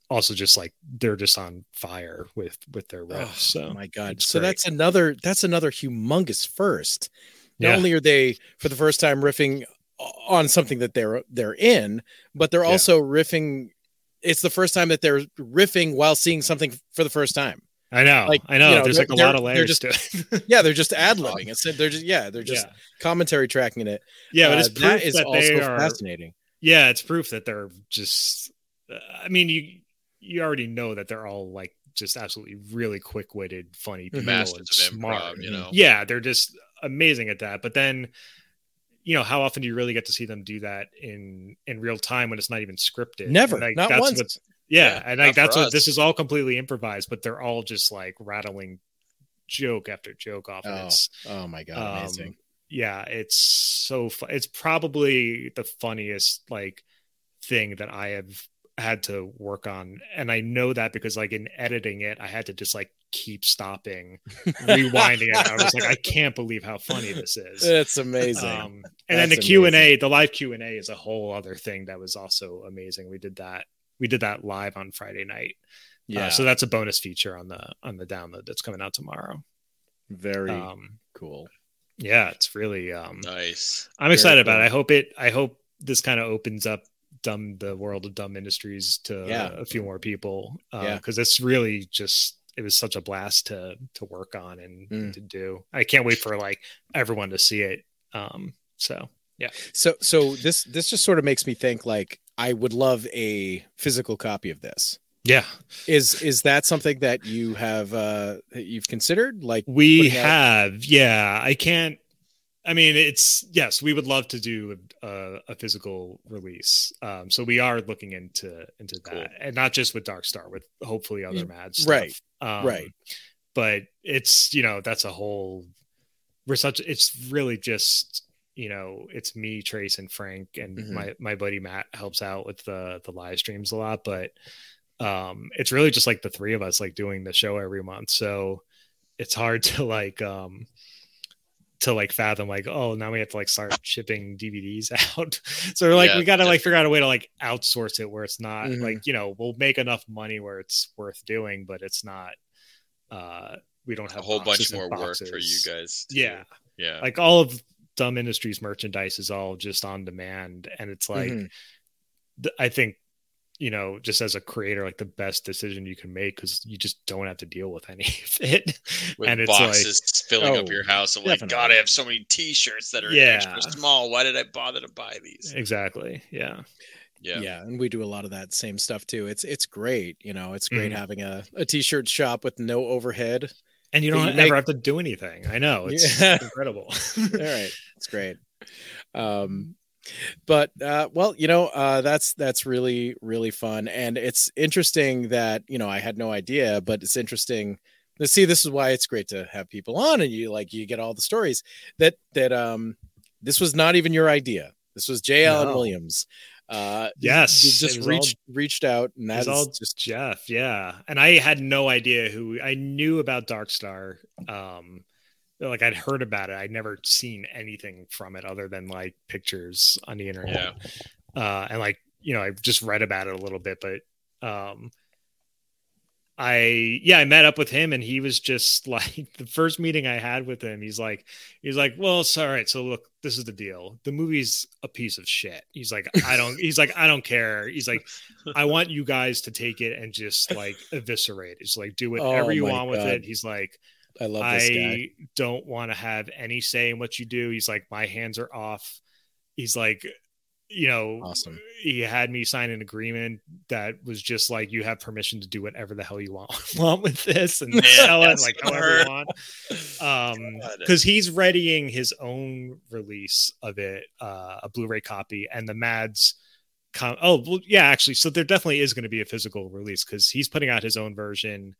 also just like they're just on fire with with their riffs. Oh, so my god! So great. that's another that's another humongous first. Not yeah. only are they for the first time riffing on something that they're they're in, but they're also riffing. It's the first time that they're riffing while seeing something for the first time. I know, like I know. You know There's like a lot of layers just, to it. (laughs) yeah, they're just ad libbing. It's they're just yeah, they're just yeah. commentary tracking it. Yeah, but it's uh, proof that is that also are, fascinating. Yeah, it's proof that they're just. Uh, I mean, you you already know that they're all like just absolutely really quick-witted, funny people Masters and smart. Improv, you know, yeah, they're just amazing at that. But then, you know, how often do you really get to see them do that in in real time when it's not even scripted? Never, like, not once. Yeah, yeah, and like that's what us. this is all completely improvised, but they're all just like rattling joke after joke off. Oh, oh my god, um, amazing! Yeah, it's so. Fu- it's probably the funniest like thing that I have had to work on and i know that because like in editing it i had to just like keep stopping rewinding it. I was like i (laughs) can't believe how funny this is. It's amazing. Um, and That's then the q&a the live q&a is a whole other thing that was also amazing. We did that we did that live on friday night. Yeah uh, so that's a bonus feature on the on the download that's coming out tomorrow. Very um, cool. yeah it's really um nice. I'm excited cool. about it. i hope it i hope this kind of opens up dumb the world of dumb industries to yeah. a few more people uh, yeah. because it's really just it was such a blast to to work on and, mm. to do. I can't wait for like everyone to see it um so yeah. So so this this just sort of makes me think like i would love a physical copy of this. Yeah. Is is that something that you have uh you've considered? Like we have out- yeah. I can't I mean, it's yes, we would love to do a, a physical release. Um, so we are looking into into cool. that, and not just with Darkstar, with hopefully other Mad stuff. Right, um, right. But it's you know that's a whole. We're such. It's really just you know it's me, Trace, and Frank, and mm-hmm. my my buddy Matt helps out with the the live streams a lot, but um, it's really just like the three of us like doing the show every month. So it's hard (laughs) to like um to like fathom like oh now we have to like start shipping dvds (laughs) out. So like yeah, we gotta like figure out a way to like outsource it where it's not mm-hmm. like you know we'll make enough money where it's worth doing but it's not uh we don't have a whole bunch more work for you guys yeah. Yeah. Like all of dumb industries merchandise is all just on demand and it's like mm-hmm. th- i think you know, just as a creator, like the best decision you can make because you just don't have to deal with any (laughs) of it. With and it's boxes like, filling oh, up your house of like, God, I have so many T-shirts that are yeah. extra small. Why did I bother to buy these? Exactly. Yeah. Yeah. Yeah. And we do a lot of that same stuff too. It's it's great. You know, it's great mm-hmm. having a, a t-shirt shop with no overhead. And you don't you ever make... have to do anything. I know. It's yeah. incredible. (laughs) All right. It's great. Um but uh, well you know uh, that's that's really really fun. And it's interesting that you know i had no idea but it's interesting to see this is why it's great to have people on and you like you get all the stories that that um this was not even your idea. This was j. Allen no. williams. Uh yes just reached all, reached out and that's all just jeff yeah. And i had no idea who i knew about darkstar um like I'd heard about it. I'd never seen anything from it other than like pictures on the internet. Yeah. Uh, and like, you know, I've just read about it a little bit, but um I yeah, I met up with him and he was just (laughs) like the first meeting I had with him, he's like he's like, Well, it's all right. So look, this is the deal. The movie's a piece of shit. He's like, I don't (laughs) he's like, I don't care. He's like, I want you guys to take it and just like eviscerate. It's like do whatever oh you want God. with it. He's like I love this I guy. don't want to have any say in what you do. He's like, my hands are off. He's like, you know, awesome. He had me sign an agreement that was just like, you have permission to do whatever the hell you want, (laughs) want with this and sell it like however you want. (laughs) Um, because he's readying his own release of it, uh, a Blu-ray copy, and the Mads. Com- oh, well, yeah, actually, so there definitely is going to be a physical release because he's putting out his own version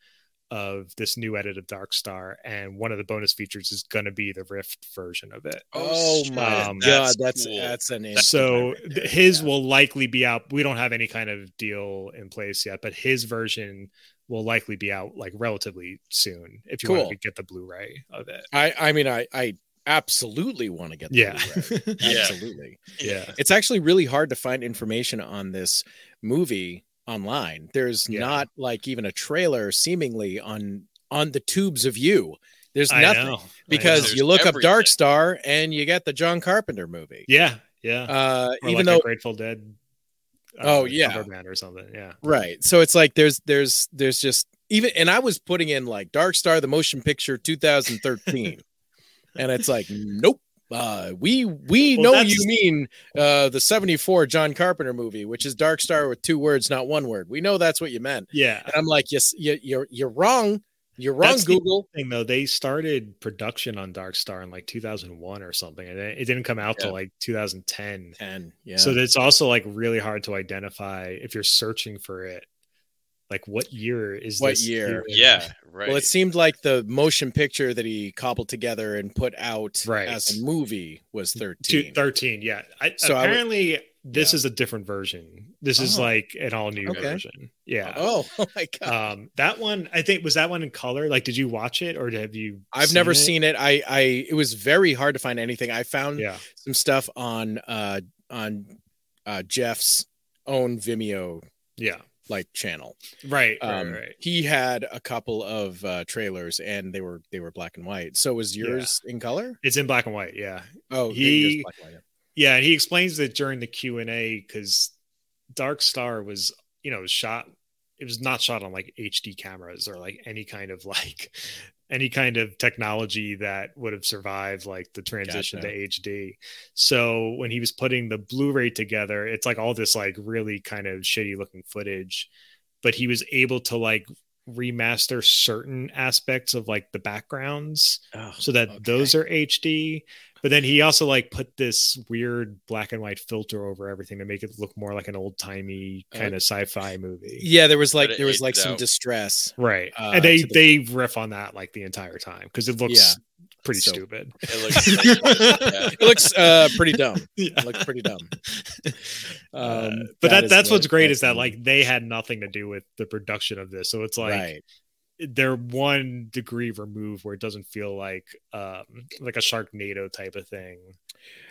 of this new edit of Darkstar, and one of the bonus features is going to be the Rift version of it. Oh, oh my um, god, that's cool. that's an so his yeah. will likely be out. We don't have any kind of deal in place yet, but his version will likely be out like relatively soon if you cool. want to get the Blu-ray of it. I I mean I I absolutely want to get the (laughs) yeah. absolutely yeah it's actually really hard to find information on this movie online. There's yeah. not like even a trailer seemingly on on the tubes of you. There's nothing because you look everything. up Darkstar and you get the John Carpenter movie. Yeah, yeah. Uh, or even like though Grateful Dead. Uh, oh yeah, or something. Yeah, right. So it's like there's there's there's just even and I was putting in like Darkstar the motion picture 2013, (laughs) and it's like nope. Uh, we we well, know you mean uh, the 74 John Carpenter movie, which is Dark Star with two words, not one word. We know that's what you meant. Yeah. And I'm like, yes, you, you're you're wrong. You're wrong, that's Google. Thing though, they started production on Darkstar in like 2001 or something, and it didn't come out yeah. till like 2010. 10, yeah. So it's also like really hard to identify if you're searching for it like what year is what this year? yeah right well it seemed like the motion picture that he cobbled together and put out right. as a movie was 13 13 yeah. I, so apparently would, this yeah. is a different version. This oh. is like an all new okay. version. Yeah. Oh, (laughs) oh my god. Um that one i think was that one in color? Like did you watch it or have you i've seen never it? seen it. I i it was very hard to find anything. I found yeah. some stuff on uh on uh jeff's own vimeo yeah like channel. Right, um, right, right. He had a couple of uh, trailers and they were they were black and white. So was yours yeah. in color? It's in black and white. Yeah. Oh, he. White, yeah. yeah, and he explains that during the Q and A because Darkstar was you know shot. It was not shot on like HD cameras or like any kind of (laughs) like any kind of technology that would have survived like the transition gotcha. to HD. So when he was putting the Blu-ray together, it's like all this like really kind of shitty looking footage, but he was able to like remaster certain aspects of like the backgrounds oh, so that okay. those are HD but then he also like put this weird black and white filter over everything to make it look more like an old timey kind uh, of sci-fi movie. Yeah, there was like there was like some out. distress, right? Uh, and they the... they riff on that like the entire time because it looks yeah. pretty so, stupid. It (laughs) looks, (laughs) yeah. it looks uh, pretty dumb. (laughs) Yeah. It looks pretty dumb. Uh, um, but that, that that's what's great is that like they had nothing to do with the production of this, so it's like. Right they're one degree removed where it doesn't feel like um like a Sharknado type of thing.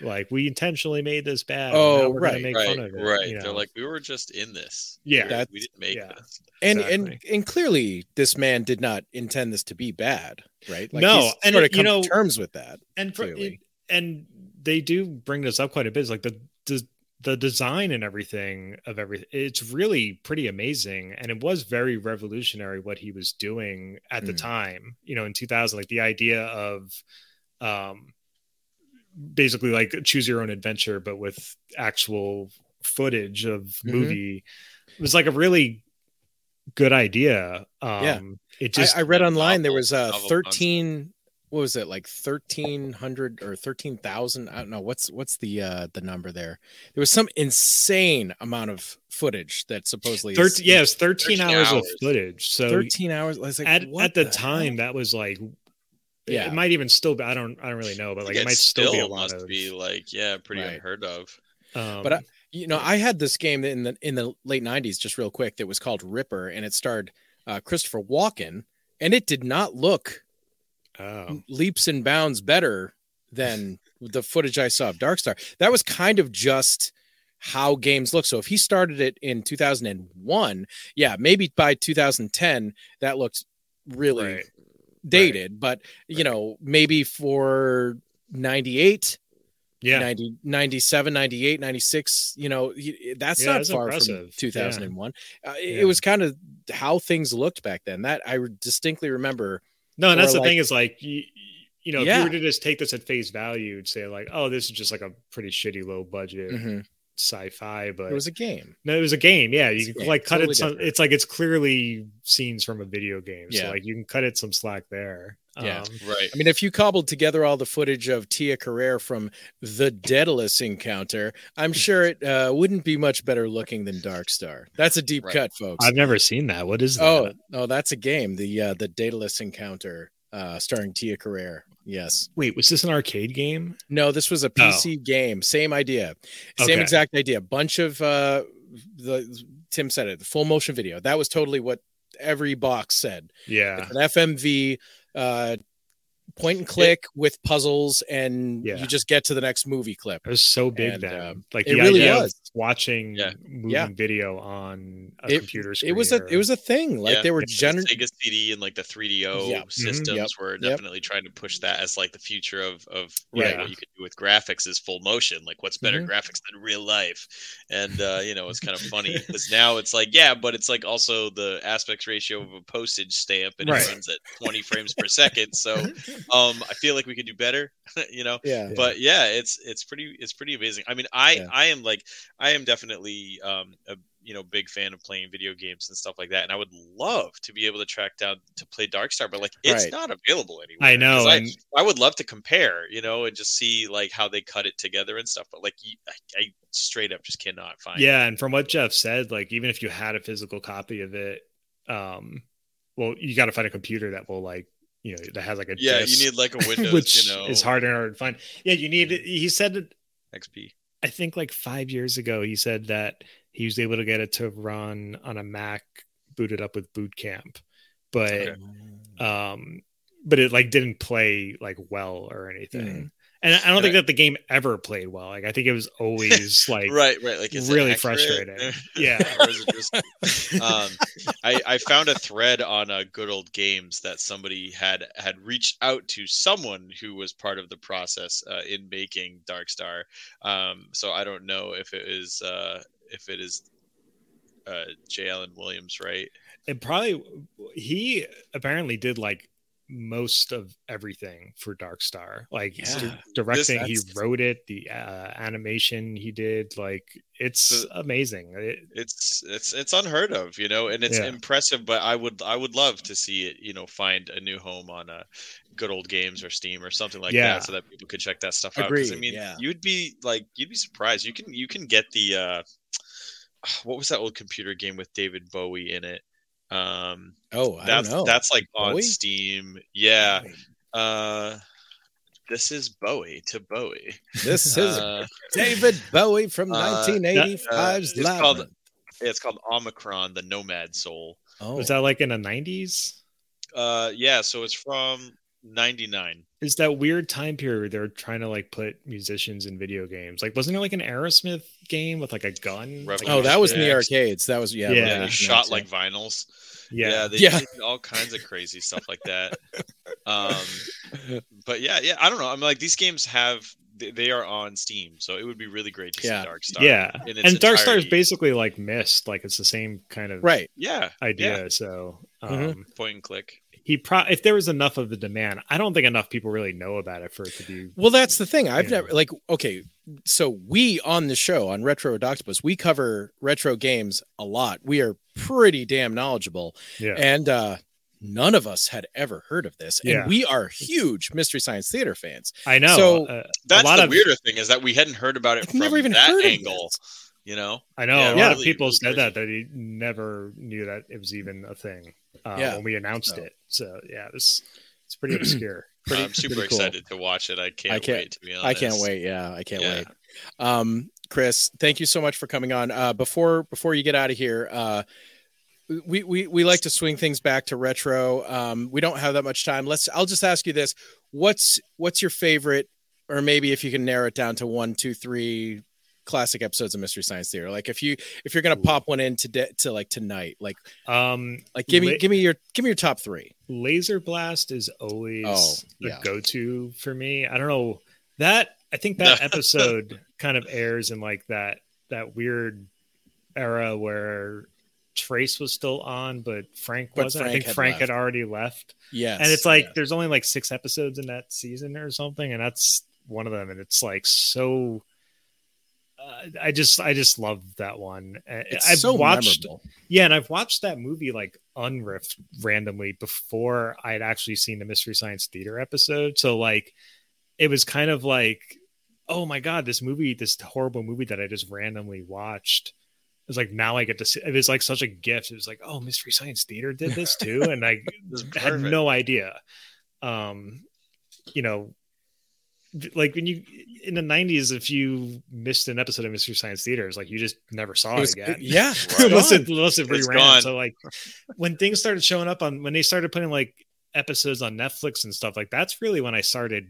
Like we intentionally made this bad. Oh, right, right, it, right. You know? They're like we were just in this. Yeah, we didn't make yeah. this. And exactly. and and clearly, this man did not intend this to be bad, right? Like no, and it, you know terms with that. And for, it, and they do bring this up quite a bit. It's like the, the design and everything of everything it's really pretty amazing and it was very revolutionary what he was doing at mm. the time you know in 2000 like the idea of um basically like choose your own adventure but with actual footage of mm-hmm. movie it was like a really good idea um yeah it just i, I read online novel, there was uh 13 what was it like 1300 or 13,000 I don't know what's what's the uh the number there? There was some insane amount of footage that supposedly 13 yes 13, 13 hours, hours, of footage so 13 hours like, at, at the, the time that was like yeah. it might even still be I don't I don't really know but like it, it might still, still, be a lot must of be like yeah pretty right. unheard of. Um, but I, you know I had this game in the in the late 90s just real quick that was called Ripper and it starred uh, Christopher Walken and it did not look oh. leaps and bounds better than the footage I saw of Darkstar. That was kind of just how games look. So if he started it in 2001, yeah, maybe by 2010 that looked really right. dated, right. but you right. know, maybe for 98 yeah 90 97 98 96 you know that's yeah, not far impressive. from 2001 yeah. Uh, it, yeah. was kind of how things looked back then that i distinctly remember no, and that's the like, thing is like you, you know, yeah. if you were to just take this at face value and say like, oh, this is just like a pretty shitty low budget mm-hmm. sci-fi, but it was a game. No, it was a game. Yeah, you can like cut totally it. Some, it's like it's clearly scenes from a video game. Yeah. So like you can cut it some slack there. Yeah, um, right. I mean, if you cobbled together all the footage of Tia Carrere from the Daedalus encounter, I'm (laughs) sure it uh, wouldn't be much better looking than Darkstar. That's a deep right. cut, folks. I've never seen that. What is that? Oh, oh, that's a game. The uh, the Daedalus encounter, uh, starring Tia Carrere. Yes. Wait, was this an arcade game? No, this was a PC oh. game. Same idea. Same okay. exact idea. Bunch of uh, the Tim said it. The full motion video. That was totally what every box said. Yeah. It's an FMV uh, point and click it, with puzzles, and yeah. you just get to the next movie clip. It was so big and, then, um, like it really was. watching yeah. moving yeah. video on a it, computer screen. It was a it was a thing. Like yeah. they were generating Sega CD and like the 3DO yep. systems mm-hmm. yep. were definitely yep. trying to push that as like the future of of right. what you could do with graphics is full motion. Like what's better mm-hmm. graphics than real life? And uh, you know it's kind of funny because now it's like yeah, but it's like also the aspect ratio of a postage stamp and right. it runs at 20 frames per second. So (laughs) um, I feel like we could do better, (laughs) you know. Yeah. But yeah, it's it's pretty it's pretty amazing. I mean, I yeah. I am like I am definitely um a you know big fan of playing video games and stuff like that, and I would love to be able to track down to play Darkstar, but like it's right. not available anymore. I know. I, I would love to compare, you know, and just see like how they cut it together and stuff. But like I, I straight up just cannot find. Yeah, it. and from what Jeff said, like even if you had a physical copy of it, um, well, you got to find a computer that will like you know that has like a yeah you need like a (laughs) windows which you know. is harder and harder to find. Yeah you need he said xp i think like five years ago he said that he was able to get it to run on a mac booted up with boot camp but okay. um but it like didn't play like well or anything. Mm. And I don't think that the game ever played well. Like I think it was always (laughs) like right, right, like really frustrating. (laughs) yeah. just, um, I I found a thread on uh, good old games that somebody had had reached out to someone who was part of the process uh, in making Darkstar. Um, so I don't know if it is uh, if it is uh, J. Allen Williams, right? It probably he apparently did like most of everything for Darkstar. Like yeah. directing, this, he wrote it. The uh, animation he did, like it's the, amazing. It, it's it's it's unheard of, you know, and it's yeah. impressive. But I would I would love to see it, you know, find a new home on a uh, good old games or Steam or something like yeah. that, so that people could check that stuff out. Because I mean, you'd be like you'd be surprised. You can you can get the uh, (sighs) what was that old computer game with David Bowie in it? Um, oh, I that's that's like on Bowie? Steam. Yeah. Uh, this is Bowie to Bowie. This is uh, (laughs) David Bowie from 1985's uh, uh, it's called, it's called Omikron, the Nomad Soul. Oh, was that like in the 90s? Uh, yeah. So it's from '99. Is that weird time period they're trying to like put musicians in video games? Like, wasn't there like an Aerosmith game with like a gun? Revolution oh, that was in the arcades. That was yeah. Yeah, yeah shot like vinyls. Yeah, yeah, they yeah. did all kinds of crazy stuff like that. Um, but yeah, yeah, I don't know. I'm like these games have they are on Steam, so it would be really great to yeah. see Darkstar. Yeah, and Darkstar is basically like Myst, like it's the same kind of right. Yeah, idea. Yeah. So mm-hmm. um, mm-hmm. point and click. He pro if there was enough of the demand, I don't think enough people really know about it for it to be. Well, that's the thing. I've never know. like okay, so we on the show on Retro Octopus, we cover retro games a lot. We are pretty damn knowledgeable. Yeah, and uh none of us had ever heard of this, and yeah. we are huge Mystery Science Theater fans. I know. So uh, that's the of, weirder thing is that we hadn't heard about it from never even that angle. You know, I know yeah, a lot really, of people really said that that he never knew that it was even a thing uh, yeah. when we announced so. it. So yeah, it's it's pretty (clears throat) obscure. Pretty, I'm super excited to watch it. I can't, I can't wait. To be honest, I can't wait. Yeah, I can't wait. Um, Chris, thank you so much for coming on. Uh, before before you get out of here, uh, we, we we like to swing things back to retro. Um, we don't have that much time. Let's. I'll just ask you this: what's what's your favorite, or maybe if you can narrow it down to one, two, three classic episodes of Mystery Science Theater. Like if you if you're gonna pop one in today to like tonight, like um, like give me la- give me your give me your top three. Laser Blast is always oh, yeah. the go to for me. I don't know that. I think that (laughs) episode kind of airs in like that that weird era where Trace was still on, but Frank but wasn't. Frank I think had Frank left. had already left. Yeah, and it's like there's only like six episodes in that season or something, and that's one of them. And it's like so. Uh, I just I just love that one. It's I've so watched, memorable. yeah, and I've watched that movie like unriffed randomly before I'd actually seen the Mystery Science Theater episode. So like, it was kind of like, oh my god, this movie, this horrible movie that I just randomly watched was like now I get to see it was like such a gift. It was like, oh, Mystery Science Theater did this too. And I (laughs) had no idea. Um, you know, like when you in the 90s, if you missed an episode of Mystery Science Theater, it's like you just never saw it, was, again. Yeah. Right (laughs) unless, it, unless it reran. So like when things started showing up on when they started putting like episodes on Netflix and stuff, like that's really when I started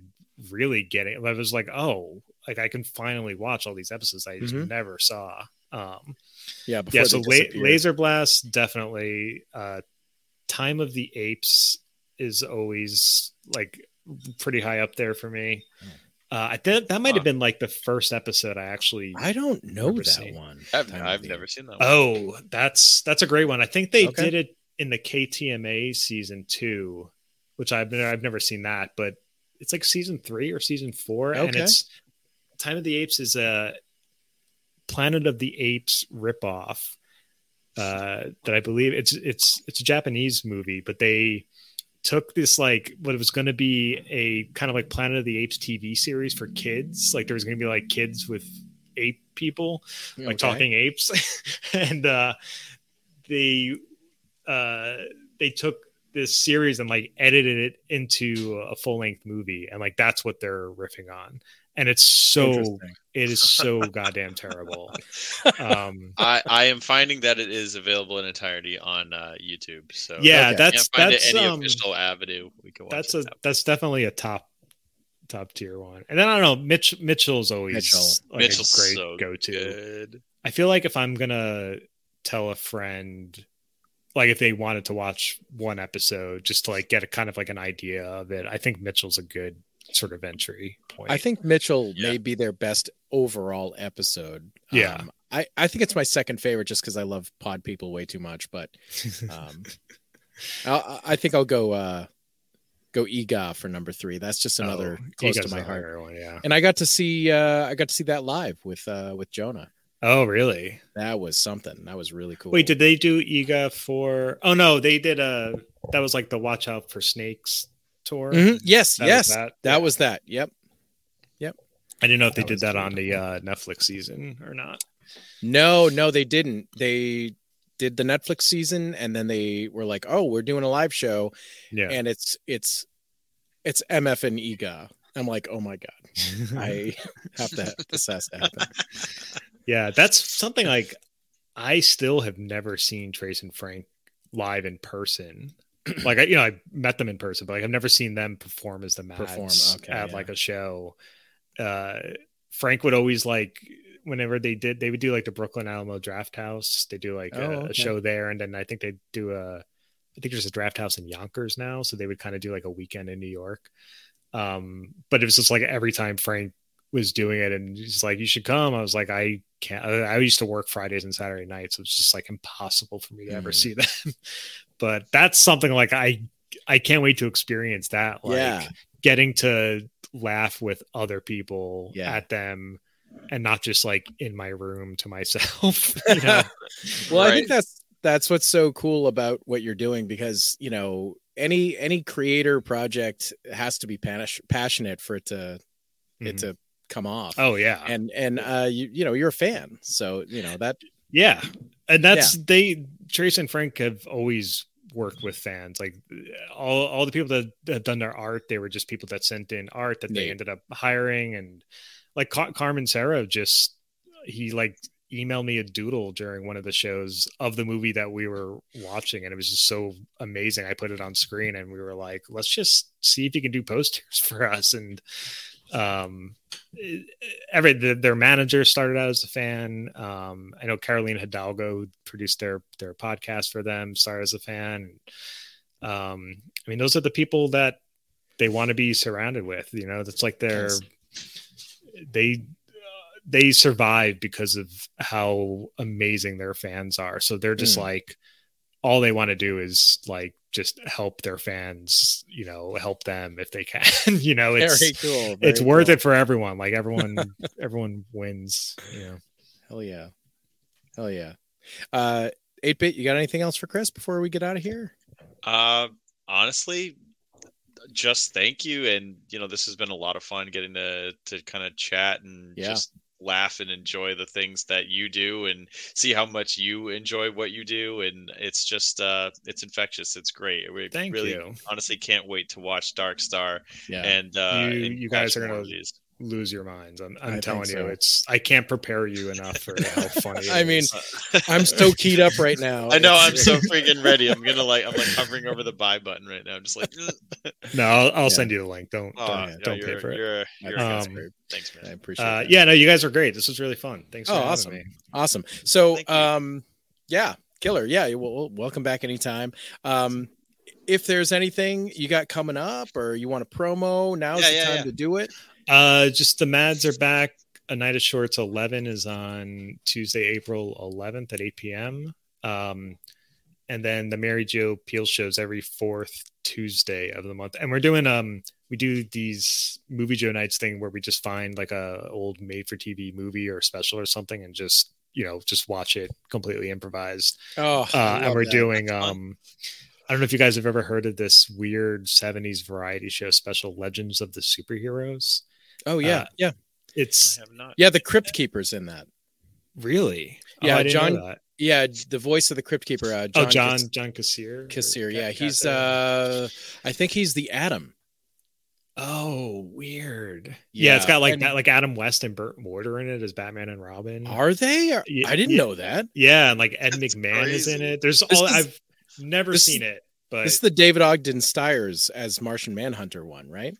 really getting I was like, oh, like I can finally watch all these episodes I just mm-hmm. never saw. Um, yeah, yeah. So la- Laser Blast definitely. Uh, Time of the Apes is always like pretty high up there for me. Hmm. Uh, I think that might have been like the first episode I actually. I don't know that seen. one. I've, I've never seen that. One. Oh, that's that's a great one. I think they okay. did it in the KTMA season two, which I've been, I've never seen that, but it's like season three or season four, okay. and it's Time of the Apes is a Planet of the Apes ripoff uh, that I believe it's it's it's a Japanese movie, but they took this like what was going to be a kind of like Planet of the Apes TV series for kids. Like there was going to be like kids with ape people, like okay. talking apes, (laughs) and uh, they uh, they took this series and like edited it into a full length movie, and like that's what they're riffing on and it's so it is so (laughs) goddamn terrible. (laughs) Um, I I am finding that it is available in entirety on uh, YouTube. So yeah, okay. that's that's any um, official avenue we can. that's a that's definitely a top top tier one. And then I don't know, Mitch Mitchell's always Mitchell. Like Mitchell's a great so go to. I feel like if I'm gonna tell a friend like if they wanted to watch one episode just to like get a kind of like an idea of it, I think Mitchell's a good sort of entry point. I think Mitchell yeah. may be their best overall episode. Yeah. Um, I, I think it's my second favorite just because I love pod people way too much, but (laughs) um, I, I think I'll go uh, go Eegah for number three. That's just another oh, close Eegah's to my heart. One, yeah. And I got to see uh, I got to see that live with uh, with Jonah. Oh, really? That was something. That was really cool. Wait, did they do Ega for? Oh no, they did. A uh, that was like the Watch Out for Snakes tour. Mm-hmm. Yes, that yes, that. that yeah. was that. Yep, yep. I didn't know if they did that on the uh, Netflix season or not. No, no, they didn't. They did the Netflix season, and then they were like, "Oh, we're doing a live show." Yeah, and it's it's it's MF and Eegah. I'm like, "Oh my god, (laughs) I have to this has to happen." (laughs) Yeah, that's something like I still have never seen Trace and Frank live in person (clears throat) like I, you know, I met them in person, but like I've never seen them perform as the Mads perform, okay, at yeah. like a show. Uh, Frank would always like whenever they did, they would do like the Brooklyn Alamo Drafthouse. They do like oh, a, okay. a, show there, and then I think they do a. I think there's a draft house in Yonkers now, so they would kind of do like a weekend in New York. Um, but it was just like every time Frank was doing it, and he's like, "You should come." I was like, "I can't." I used to work Fridays and Saturday nights, so it's just like impossible for me to mm. ever see (laughs) them. But that's something like I I can't wait to experience that. Like yeah. getting to laugh with other people yeah. at them and not just like in my room to myself. (laughs) You know? (laughs) well, right. I think that's that's what's so cool about what you're doing because you know any any creator project has to be panish, passionate for it to mm-hmm. it to come off. Oh yeah, and and uh you you know you're a fan, so you know that yeah, and that's yeah. they Trace and Frank have always worked with fans. Like all all the people that have done their art, they were just people that sent in art that they ended up hiring. And like Car- Carmen Serra just he like emailed me a doodle during one of the shows of the movie that we were watching and it was just so amazing. I put it on screen and we were like let's just see if you can do posters (laughs) for us. And um every the, their manager started out as a fan um i know carolina hidalgo produced their their podcast for them started as a fan um i mean those are the people that they want to be surrounded with you know that's like their yes they they survive because of how amazing their fans are. So they're just mm. like all they want to do is like just help their fans, you know, help them if they can. (laughs) you know, it's very cool. Very it's cool. worth it for everyone. Like everyone (laughs) everyone wins, you know. Hell yeah. Hell yeah. Uh 8-bit, you got anything else for Chris before we get out of here? Uh honestly, just thank you and you know this has been a lot of fun getting to to kind of chat and yeah. just laugh and enjoy the things that you do and see how much you enjoy what you do and it's just uh it's infectious it's great we Thank really you. honestly can't wait to watch darkstar yeah. and uh you, and you guys are gonna lose your minds. I'm, I'm telling you, so. it's I can't prepare you enough for how (laughs) funny. I mean, I'm so keyed up right now. (laughs) I know I'm so freaking ready. I'm gonna like I'm like hovering over the buy button right now. I'm just like. (laughs) no, I'll, I'll yeah. send you the link. Don't oh, don't, yeah, don't pay for it. You're, you're um, Thanks, man. I appreciate. Uh, yeah, no, you guys are great. This was really fun. Thanks. oh, awesome, me. awesome. So, um, yeah, killer. Yeah, well, welcome back anytime. Um, if there's anything you got coming up or you want to promo, now's yeah, the time to do it. Uh, just the Mads are back. A Night of Shorts 11 is on Tuesday, April 11th at 8 p.m. Um, and then the Mary Jo Pehl shows every fourth Tuesday of the month. And we're doing um we do these movie Joe nights thing where we just find like a old made for TV movie or special or something and just you know just watch it completely improvised. Oh, uh, and we're that. doing um I don't know if you guys have ever heard of this weird 70s variety show special Legends of the Superheroes. Oh yeah, uh, yeah. It's yeah. The Crypt Keeper's in that. Really? Yeah, oh, John. Yeah, the voice of the Crypt Keeper. Uh, John oh, John Cass- John Kassir. Kassir. Yeah, he's. uh I think he's the Atom. Oh, weird. Yeah, yeah it's got like and, that, like Adam West and Burt Mortar in it as Batman and Robin. Are they? I didn't yeah, know that. Yeah, and like Ed That's McMahon crazy. is in it. There's this all is, I've never seen it. But this is the David Ogden Stiers as Martian Manhunter one, right?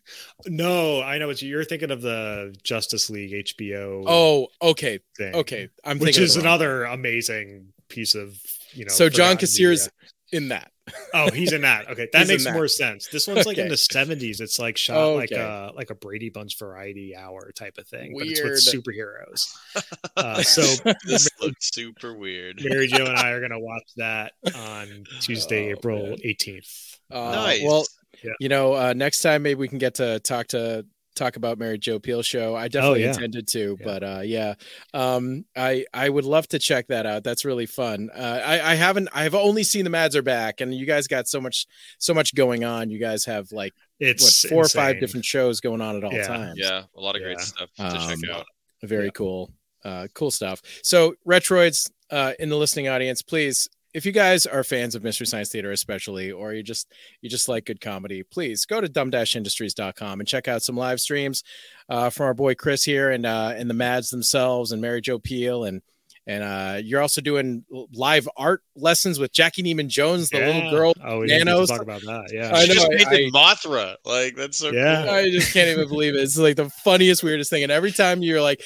No, I know what you're thinking of the Justice League HBO. Oh, okay, thing, okay. I'm which is another amazing piece of you know. So John Kassir's in that. Oh, he's in that. Okay, that makes more sense. This one's like okay. in the '70s. It's like shot okay. like a like a Brady Bunch variety hour type of thing, weird. but it's with superheroes. (laughs) Uh, so this looks super weird. Mary Jo and I are gonna (laughs) watch that on Tuesday, oh, April 18th. Uh, nice. Well, yeah. you know, uh, next time maybe we can get to talk to talk about Mary Jo Pehl show. I oh, definitely oh, yeah. intended to, yeah. but uh, yeah, um, I I would love to check that out. That's really fun. Uh, I I haven't I've only seen the Mads are back, and you guys got so much so much going on. You guys have like it's what, four insane. or five different shows going on at all yeah. times. Yeah, a lot of great stuff to um, check out. Very cool. Uh, cool stuff. So, Retroids uh, in the listening audience, please if you guys are fans of mystery science theater especially or you just you just like good comedy please go to dumb-industries.com and check out some live streams uh, from our boy chris here and uh, and the mads themselves and mary jo pehl and and uh, you're also doing live art lessons with Jackey Neyman Jones, the yeah. little girl. Oh, we Nanos. talk about that. Yeah, I know. Just painted I, Mothra. Like that's so yeah. Cool. I just can't even believe it. It's like the funniest, weirdest thing. And every time you're like,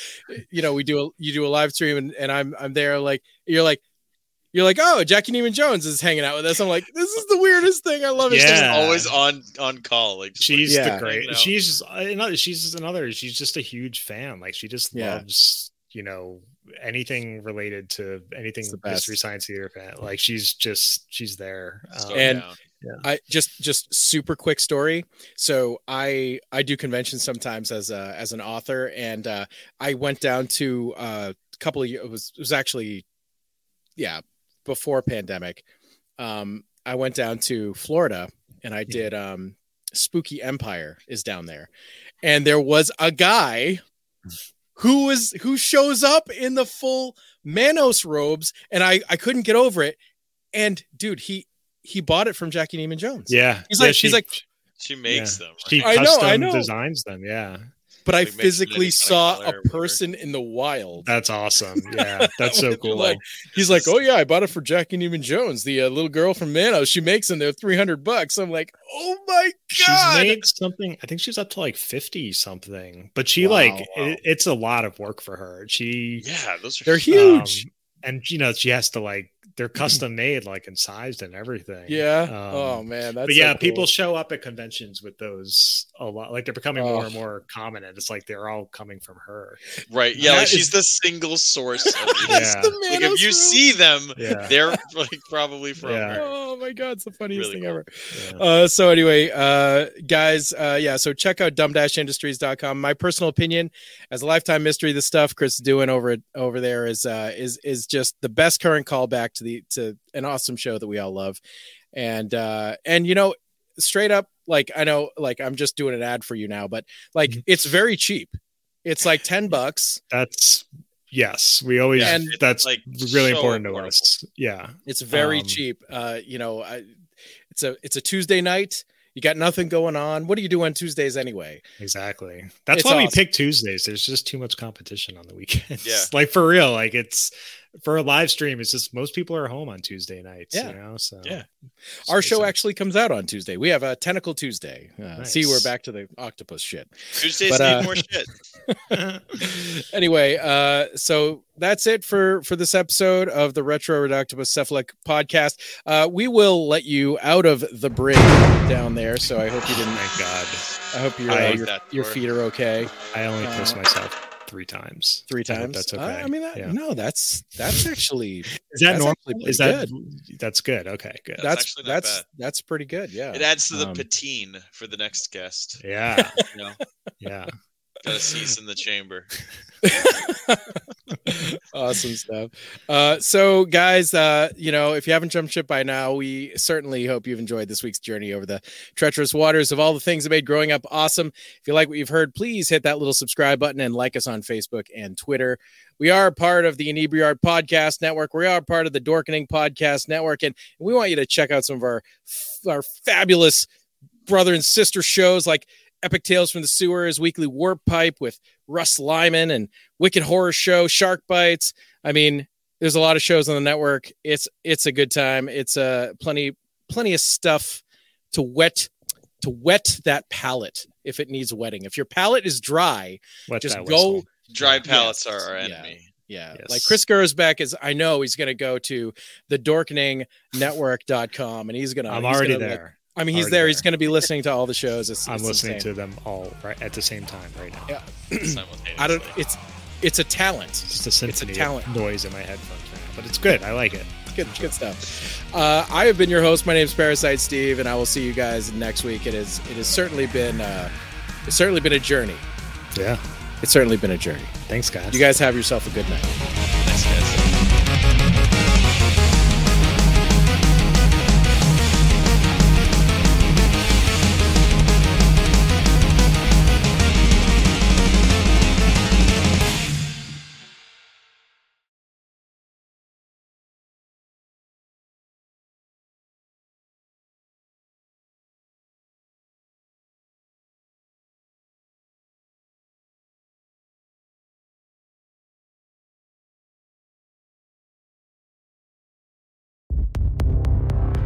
you know, we do a you do a live stream, and, and I'm I'm there, like you're like. You're like, oh, Jackey Neyman Jones is hanging out with us. I'm like, this is the weirdest thing. I love it. Yeah. She's always on on call. Like she's like, the great. She's another. She's another. She's just a huge fan. Like she just yeah. loves you know anything related to anything The mystery science theater fan. Like she's just she's there. Um, and yeah. I just just super quick story. So I I do conventions sometimes as a as an author, and uh, I went down to uh, a couple of years. It was it was actually yeah before pandemic. Um, I went down to Florida and I did um, Spooky Empire is down there, and there was a guy who is who shows up in the full Manos robes, and I I couldn't get over it. And dude, he he bought it from Jackey Neyman Jones. Yeah, he's like yeah, she, he's like she makes yeah. them. Right? She custom I know, I know. designs them. Yeah but I physically saw a person in the wild. That's awesome. (laughs) Yeah, that's so cool. Like, he's like, "Oh yeah, I bought it for Jackey Neyman Jones, the uh, little girl from Manos. She makes them. They're three hundred bucks." I'm like, "Oh my god!" She's made something. I think she's up to like fifty something. But she wow, like wow. It, it's a lot of work for her. She yeah, those are they're huge. Um, and you know she has to like they're custom made like and sized and everything yeah um, oh man that's but yeah so cool. people show up at conventions with those a lot like they're becoming oh. more and more common and it's like they're all coming from her right yeah like she's the single source (laughs) yeah. like if you room. see them yeah. they're like probably from yeah. her oh my god it's the funniest really thing cool. ever uh, so anyway uh guys uh yeah so check out dumb-industries.com my personal opinion as a lifetime mystery the stuff chris is doing over over there is uh is is just the best current callback to the to an awesome show that we all love and uh and you know straight up like i know like i'm just doing an ad for you now but like mm-hmm. it's very cheap it's like 10 bucks that's yes we always and that's like really so important to us yeah it's very um, cheap uh you know I, it's a it's a tuesday night you got nothing going on. What do you do on Tuesdays anyway? Exactly. That's it's why awesome. we pick Tuesdays. There's just too much competition on the weekends. Yeah. (laughs) like for real. Like it's for a live stream, it's just most people are home on Tuesday nights. Yeah. You know, so yeah. Our show actually comes out on Tuesday. We have a Tentacle Tuesday. Uh, nice. See, we're back to the octopus shit. Tuesdays but, uh, need more shit. (laughs) anyway, uh, so that's it for for this episode of the Retro Reductibus Cephalic podcast. Uh, we will let you out of the brig down there. So I hope you didn't. (sighs) Thank God. I hope your I, uh, your, your feet are okay. I only kiss uh, myself three times. Three times. That's okay. I mean, that, yeah. no, that's that's actually is that normal? Is that good. that's good? Okay, good. That's that's that's, that's, pretty good. Yeah, it adds to the um, patine for the next guest. Yeah, you know? yeah. Got a cease in the chamber. (laughs) awesome stuff. Uh, so, guys, uh, you know, if you haven't jumped ship by now, we certainly hope you've enjoyed this week's journey over the treacherous waters of all the things that made growing up awesome. If you like what you've heard, please hit that little subscribe button and like us on Facebook and Twitter. We are part of the Inebriart Podcast Network. We are part of the Dorkening Podcast Network, and we want you to check out some of our our fabulous brother and sister shows like Epic Tales from the Sewers, Weekly Warp Pipe with Russ Lyman, and Wicked Horror Show, Shark Bites. I mean, there's a lot of shows on the network. It's it's a good time. It's uh plenty plenty of stuff to wet to wet that palate if it needs wetting. If your palate is dry, wet just go. Dry palates yes, are our enemy. Yeah. Yes. Like Chris Gersbeck is, I know he's going to go to the dorkeningnetwork.com and he's going to, I'm already gonna, there. Like, I mean, he's there. there. He's going to be listening to all the shows. It's, I'm it's listening to them all right at the same time right now. Yeah. (clears throat) I don't. It's it's a talent. It's just a symphony it's a talent. noise in my headphones right now, but it's good. I like it. Good, good stuff. Uh, I have been your host. My name is Parasite Steve, and I will see you guys next week. It is. It has certainly been. Uh, it's certainly been a journey. Yeah. It's certainly been a journey. Thanks, guys. You guys have yourself a good night. Thanks, guys.